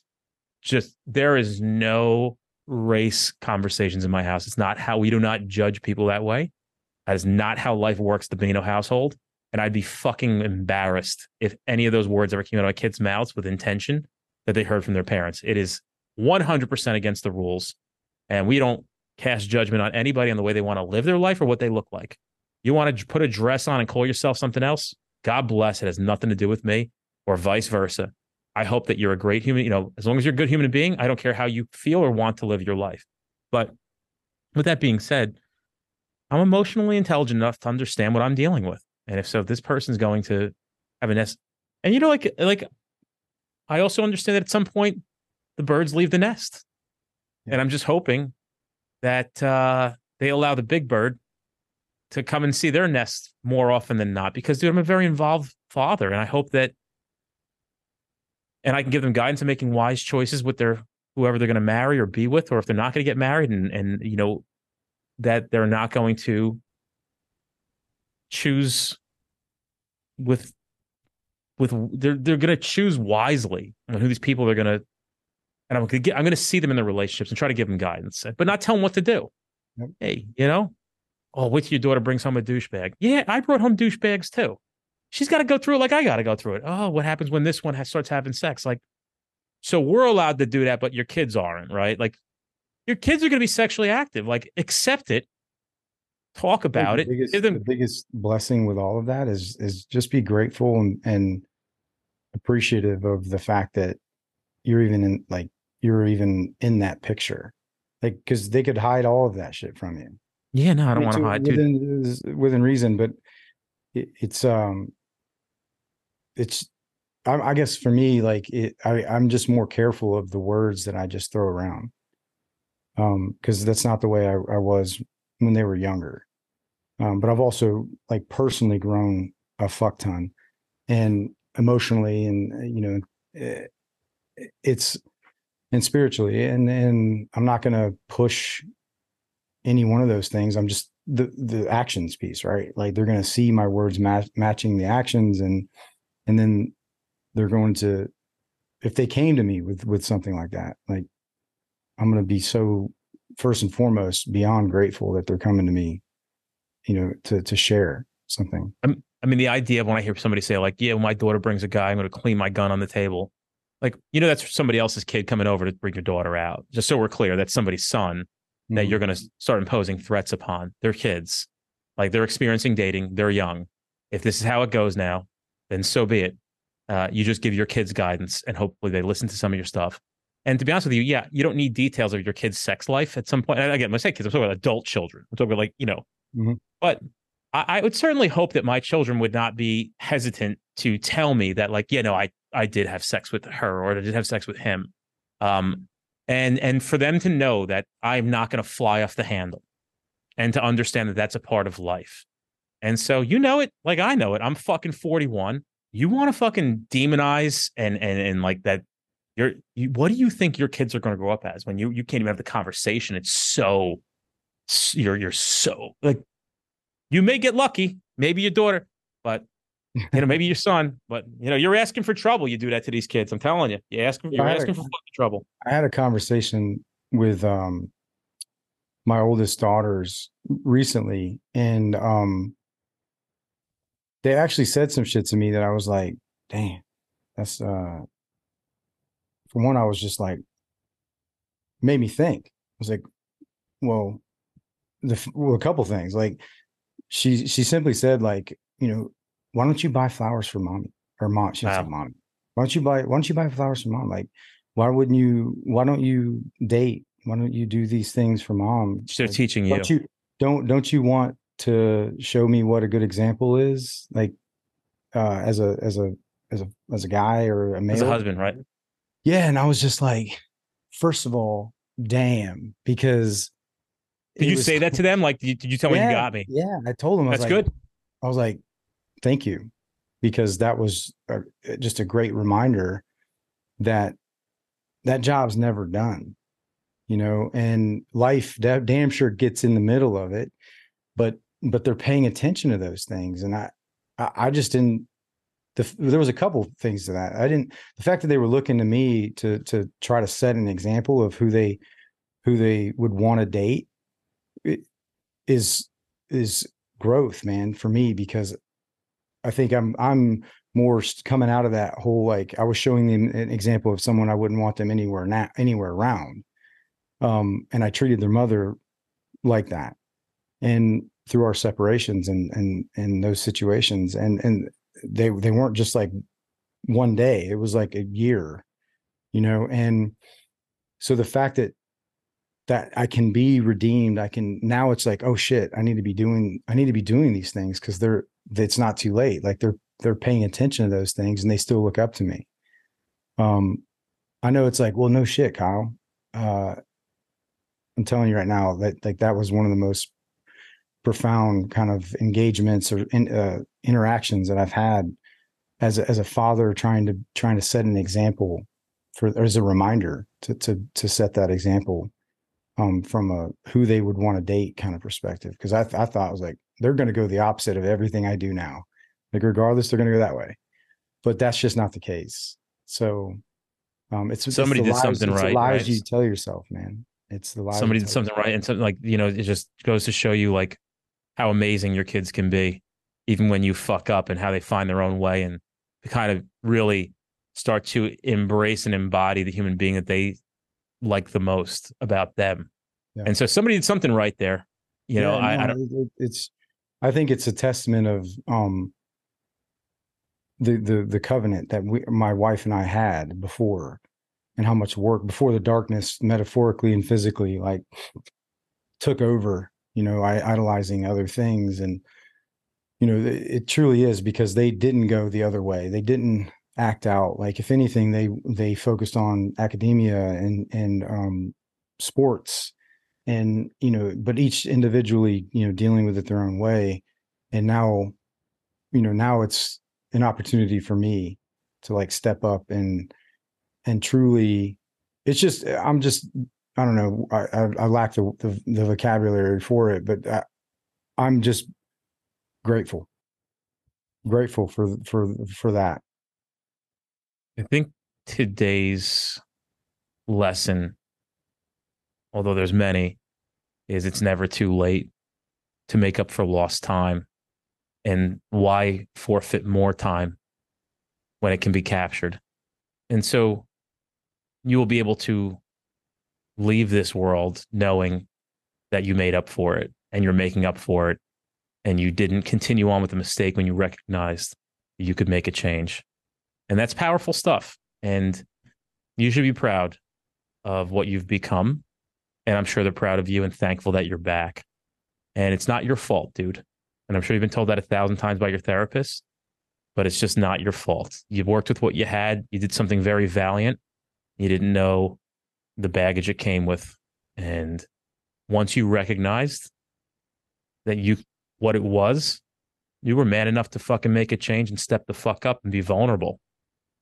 just there is no race conversations in my house. It's not how we do not judge people that way. That is not how life works the Benigno household. And I'd be fucking embarrassed if any of those words ever came out of my kids' mouths with intention that they heard from their parents. It is 100% against the rules. And we don't cast judgment on anybody on the way they want to live their life or what they look like. You want to put a dress on and call yourself something else? God bless. It has nothing to do with me or vice versa. I hope that you're a great human. You know, as long as you're a good human being, I don't care how you feel or want to live your life. But with that being said, I'm emotionally intelligent enough to understand what I'm dealing with. And if so, if this person's going to have a nest, and you know, like like I also understand that at some point the birds leave the nest. Yeah. And I'm just hoping that uh, they allow the big bird to come and see their nest more often than not. Because dude, I'm a very involved father, and I hope that and I can give them guidance in making wise choices with their whoever they're going to marry or be with, or if they're not going to get married, and and you know that they're not going to choose with with they're they're going to choose wisely on who these people are going to and I'm going to get I'm to see them in their relationships and try to give them guidance, but not tell them what to do. Yep. Hey, you know, oh, wait till your daughter brings home a douchebag. Yeah, I brought home douchebags too she's got to go through it like I got to go through it. Oh, what happens when this one has, starts having sex? Like, so we're allowed to do that, but your kids aren't, right? Like, your kids are going to be sexually active. Like, accept it, talk about it. Biggest, them- the biggest blessing with all of that is is just be grateful and, and appreciative of the fact that you're even in like you're even in that picture, like because they could hide all of that shit from you. Yeah, no, I don't want to hide within, within reason, but it, it's um it's I, I guess for me, like it, I, I'm just more careful of the words that I just throw around, um, because that's not the way I, I was when they were younger. Um, but I've also like personally grown a fuck ton, and emotionally, and you know, it, eh, it's and spiritually, and and I'm not going to push any one of those things. I'm just the the actions piece, right? Like they're going to see my words match, matching the actions, and and then they're going to if they came to me with with something like that like i'm going to be so first and foremost beyond grateful that they're coming to me you know to to share something I'm, i mean the idea when i hear somebody say like yeah when my daughter brings a guy i'm going to clean my gun on the table like you know that's somebody else's kid coming over to bring your daughter out just so we're clear that's somebody's son mm-hmm. that you're going to start imposing threats upon their kids like they're experiencing dating they're young if this is how it goes now then so be it uh, you just give your kids guidance and hopefully they listen to some of your stuff. And to be honest with you, yeah, you don't need details of your kid's sex life at some point. And again, when I say kids, I'm talking about adult children. I'm talking about like, you know, mm-hmm. but I, I, would certainly hope that my children would not be hesitant to tell me that, like, you know, I, I did have sex with her or I did have sex with him. Um, and, and for them to know that I'm not going to fly off the handle and to understand that that's a part of life. And so, you know it like I know it. I'm fucking 41 you want to fucking demonize and and and like that you're you, what do you think your kids are going to grow up as when you you can't even have the conversation it's so you're you're so like you may get lucky maybe your daughter but you know maybe your son but you know you're asking for trouble you do that to these kids i'm telling you you ask you're asking a, for trouble i had a conversation with um my oldest daughters recently and um they actually said some shit to me that I was like, damn, that's uh for one, I was just like made me think. I was like, well, the well, a couple things. Like she she simply said, like, you know, why don't you buy flowers for mommy? Or mom, she wow. said mommy. Why don't you buy why don't you buy flowers for mom? Like, why wouldn't you why don't you date? Why don't you do these things for mom? They're like, teaching you. Don't you don't don't you want to show me what a good example is like uh as a as a as a as a guy or a male as a husband right yeah and i was just like first of all damn because did you was, say that to them like did you, did you tell yeah, me you got me yeah i told them that's like, good i was like thank you because that was a, just a great reminder that that job's never done you know and life damn sure gets in the middle of it but but they're paying attention to those things. And i i, just didn't the, there was a couple things to that. I didn't the fact that they were looking to me to to try to set an example of who they who they would want to date is is growth man for me because i think i'm i'm more coming out of that whole like i was showing them an example of someone i wouldn't want them anywhere now anywhere around um and i treated their mother like that and through our separations and and and those situations and and they they weren't just like one day it was like a year you know and so the fact that that I can be redeemed I can now it's like oh shit I need to be doing I need to be doing these things cuz they're it's not too late. Like they're they're paying attention to those things and they still look up to me. Um I know it's like well no shit Kyle. Uh I'm telling you right now that like that was one of the most profound kind of engagements or in, uh, interactions that I've had as a, as a father trying to trying to set an example for as a reminder to to to set that example um, from a who they would want to date kind of perspective because I th- I thought I was like they're going to go the opposite of everything I do now. Like regardless they're going to go that way. But that's just not the case. So um it's somebody it's did lies, something it's right the lies right? you tell yourself man. It's the lies somebody did something right and something like you know it just goes to show you like how amazing your kids can be even when you fuck up and how they find their own way and kind of really start to embrace and embody the human being that they like the most about them. Yeah. and so somebody did something right there you know Yeah, I, no, don't it- it- it's i think it's a testament of um the the the covenant that we my wife and i had before and how much work before the darkness metaphorically and physically like took over you know i idolizing other things. And you know it, it truly is because they didn't go the other way. They didn't act out. Like if anything they they focused on academia and and um sports. And you know but each individually you know dealing with it their own way. And now you know now it's an opportunity for me to like step up and and truly it's just i'm just i don't know i i, I lack the, the the vocabulary for it but I, i'm just grateful. Grateful for for for that I think today's lesson, although there's many, is it's never too late to make up for lost time. And why forfeit more time when it can be captured? And so you will be able to leave this world knowing that you made up for it and you're making up for it and you didn't continue on with the mistake when you recognized you could make a change. And that's powerful stuff. And you should be proud of what you've become. And I'm sure they're proud of you and thankful that you're back. And it's not your fault, dude. And I'm sure you've been told that a thousand times by your therapist, but it's just not your fault. You worked with what you had. You did something very valiant. You didn't know the baggage it came with. And once you recognized that you, what it was, you were man enough to fucking make a change and step the fuck up and be vulnerable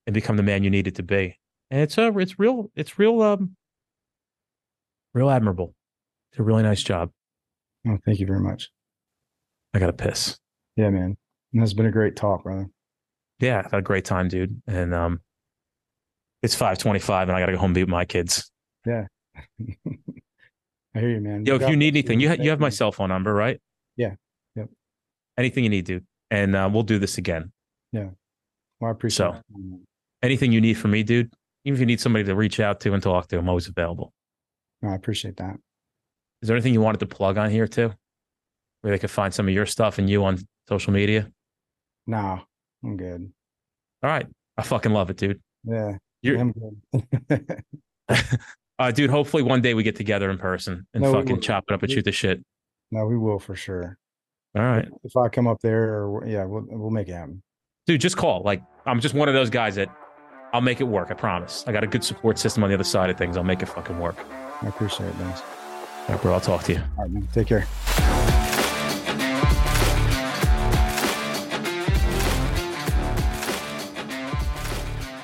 and become the man you needed to be. And it's uh, it's real, it's real, um, real admirable. It's a really nice job. oh thank you very much I got to piss. yeah man and it's been a great talk brother Yeah, I had a great time, dude. And um, it's five twenty-five, and I got to go home and be with my kids. Yeah. *laughs* I hear you man Yo, if you need anything, you ha- you have my cell phone number, right? Yeah. Yep. Anything you need, dude, and uh, we'll do this again. Yeah. Well i appreciate So- it. Anything you need from me, dude. Even if you need somebody to reach out to and talk to, I'm always available. No, i appreciate that Is there anything you wanted to plug on here too, where they could find some of your stuff and you on social media? No, i'm good All right, I fucking love it, dude. yeah You're, i'm good *laughs* *laughs* uh, dude. Hopefully, one day we get together in person and No, fucking chop it up and We- shoot the shit. no we will for sure All right, if I come up there, or yeah, we'll we'll make it happen. dude. Just call. Like, I'm just one of those guys that I'll make it work. I promise. I got a good support system on the other side of things. I'll make it fucking work. I appreciate it, guys. All right, bro. I'll talk to you. All right, man. Take care.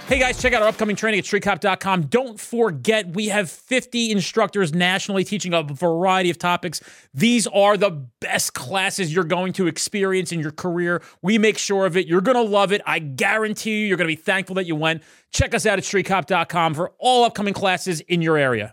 Hey guys, check out our upcoming training at streetcop.com. Don't forget, we have 50 instructors nationally teaching a variety of topics. These are the best classes you're going to experience in your career. We make sure of it. You're going to love it. I guarantee you, you're going to be thankful that you went. Check us out at streetcop.com for all upcoming classes in your area.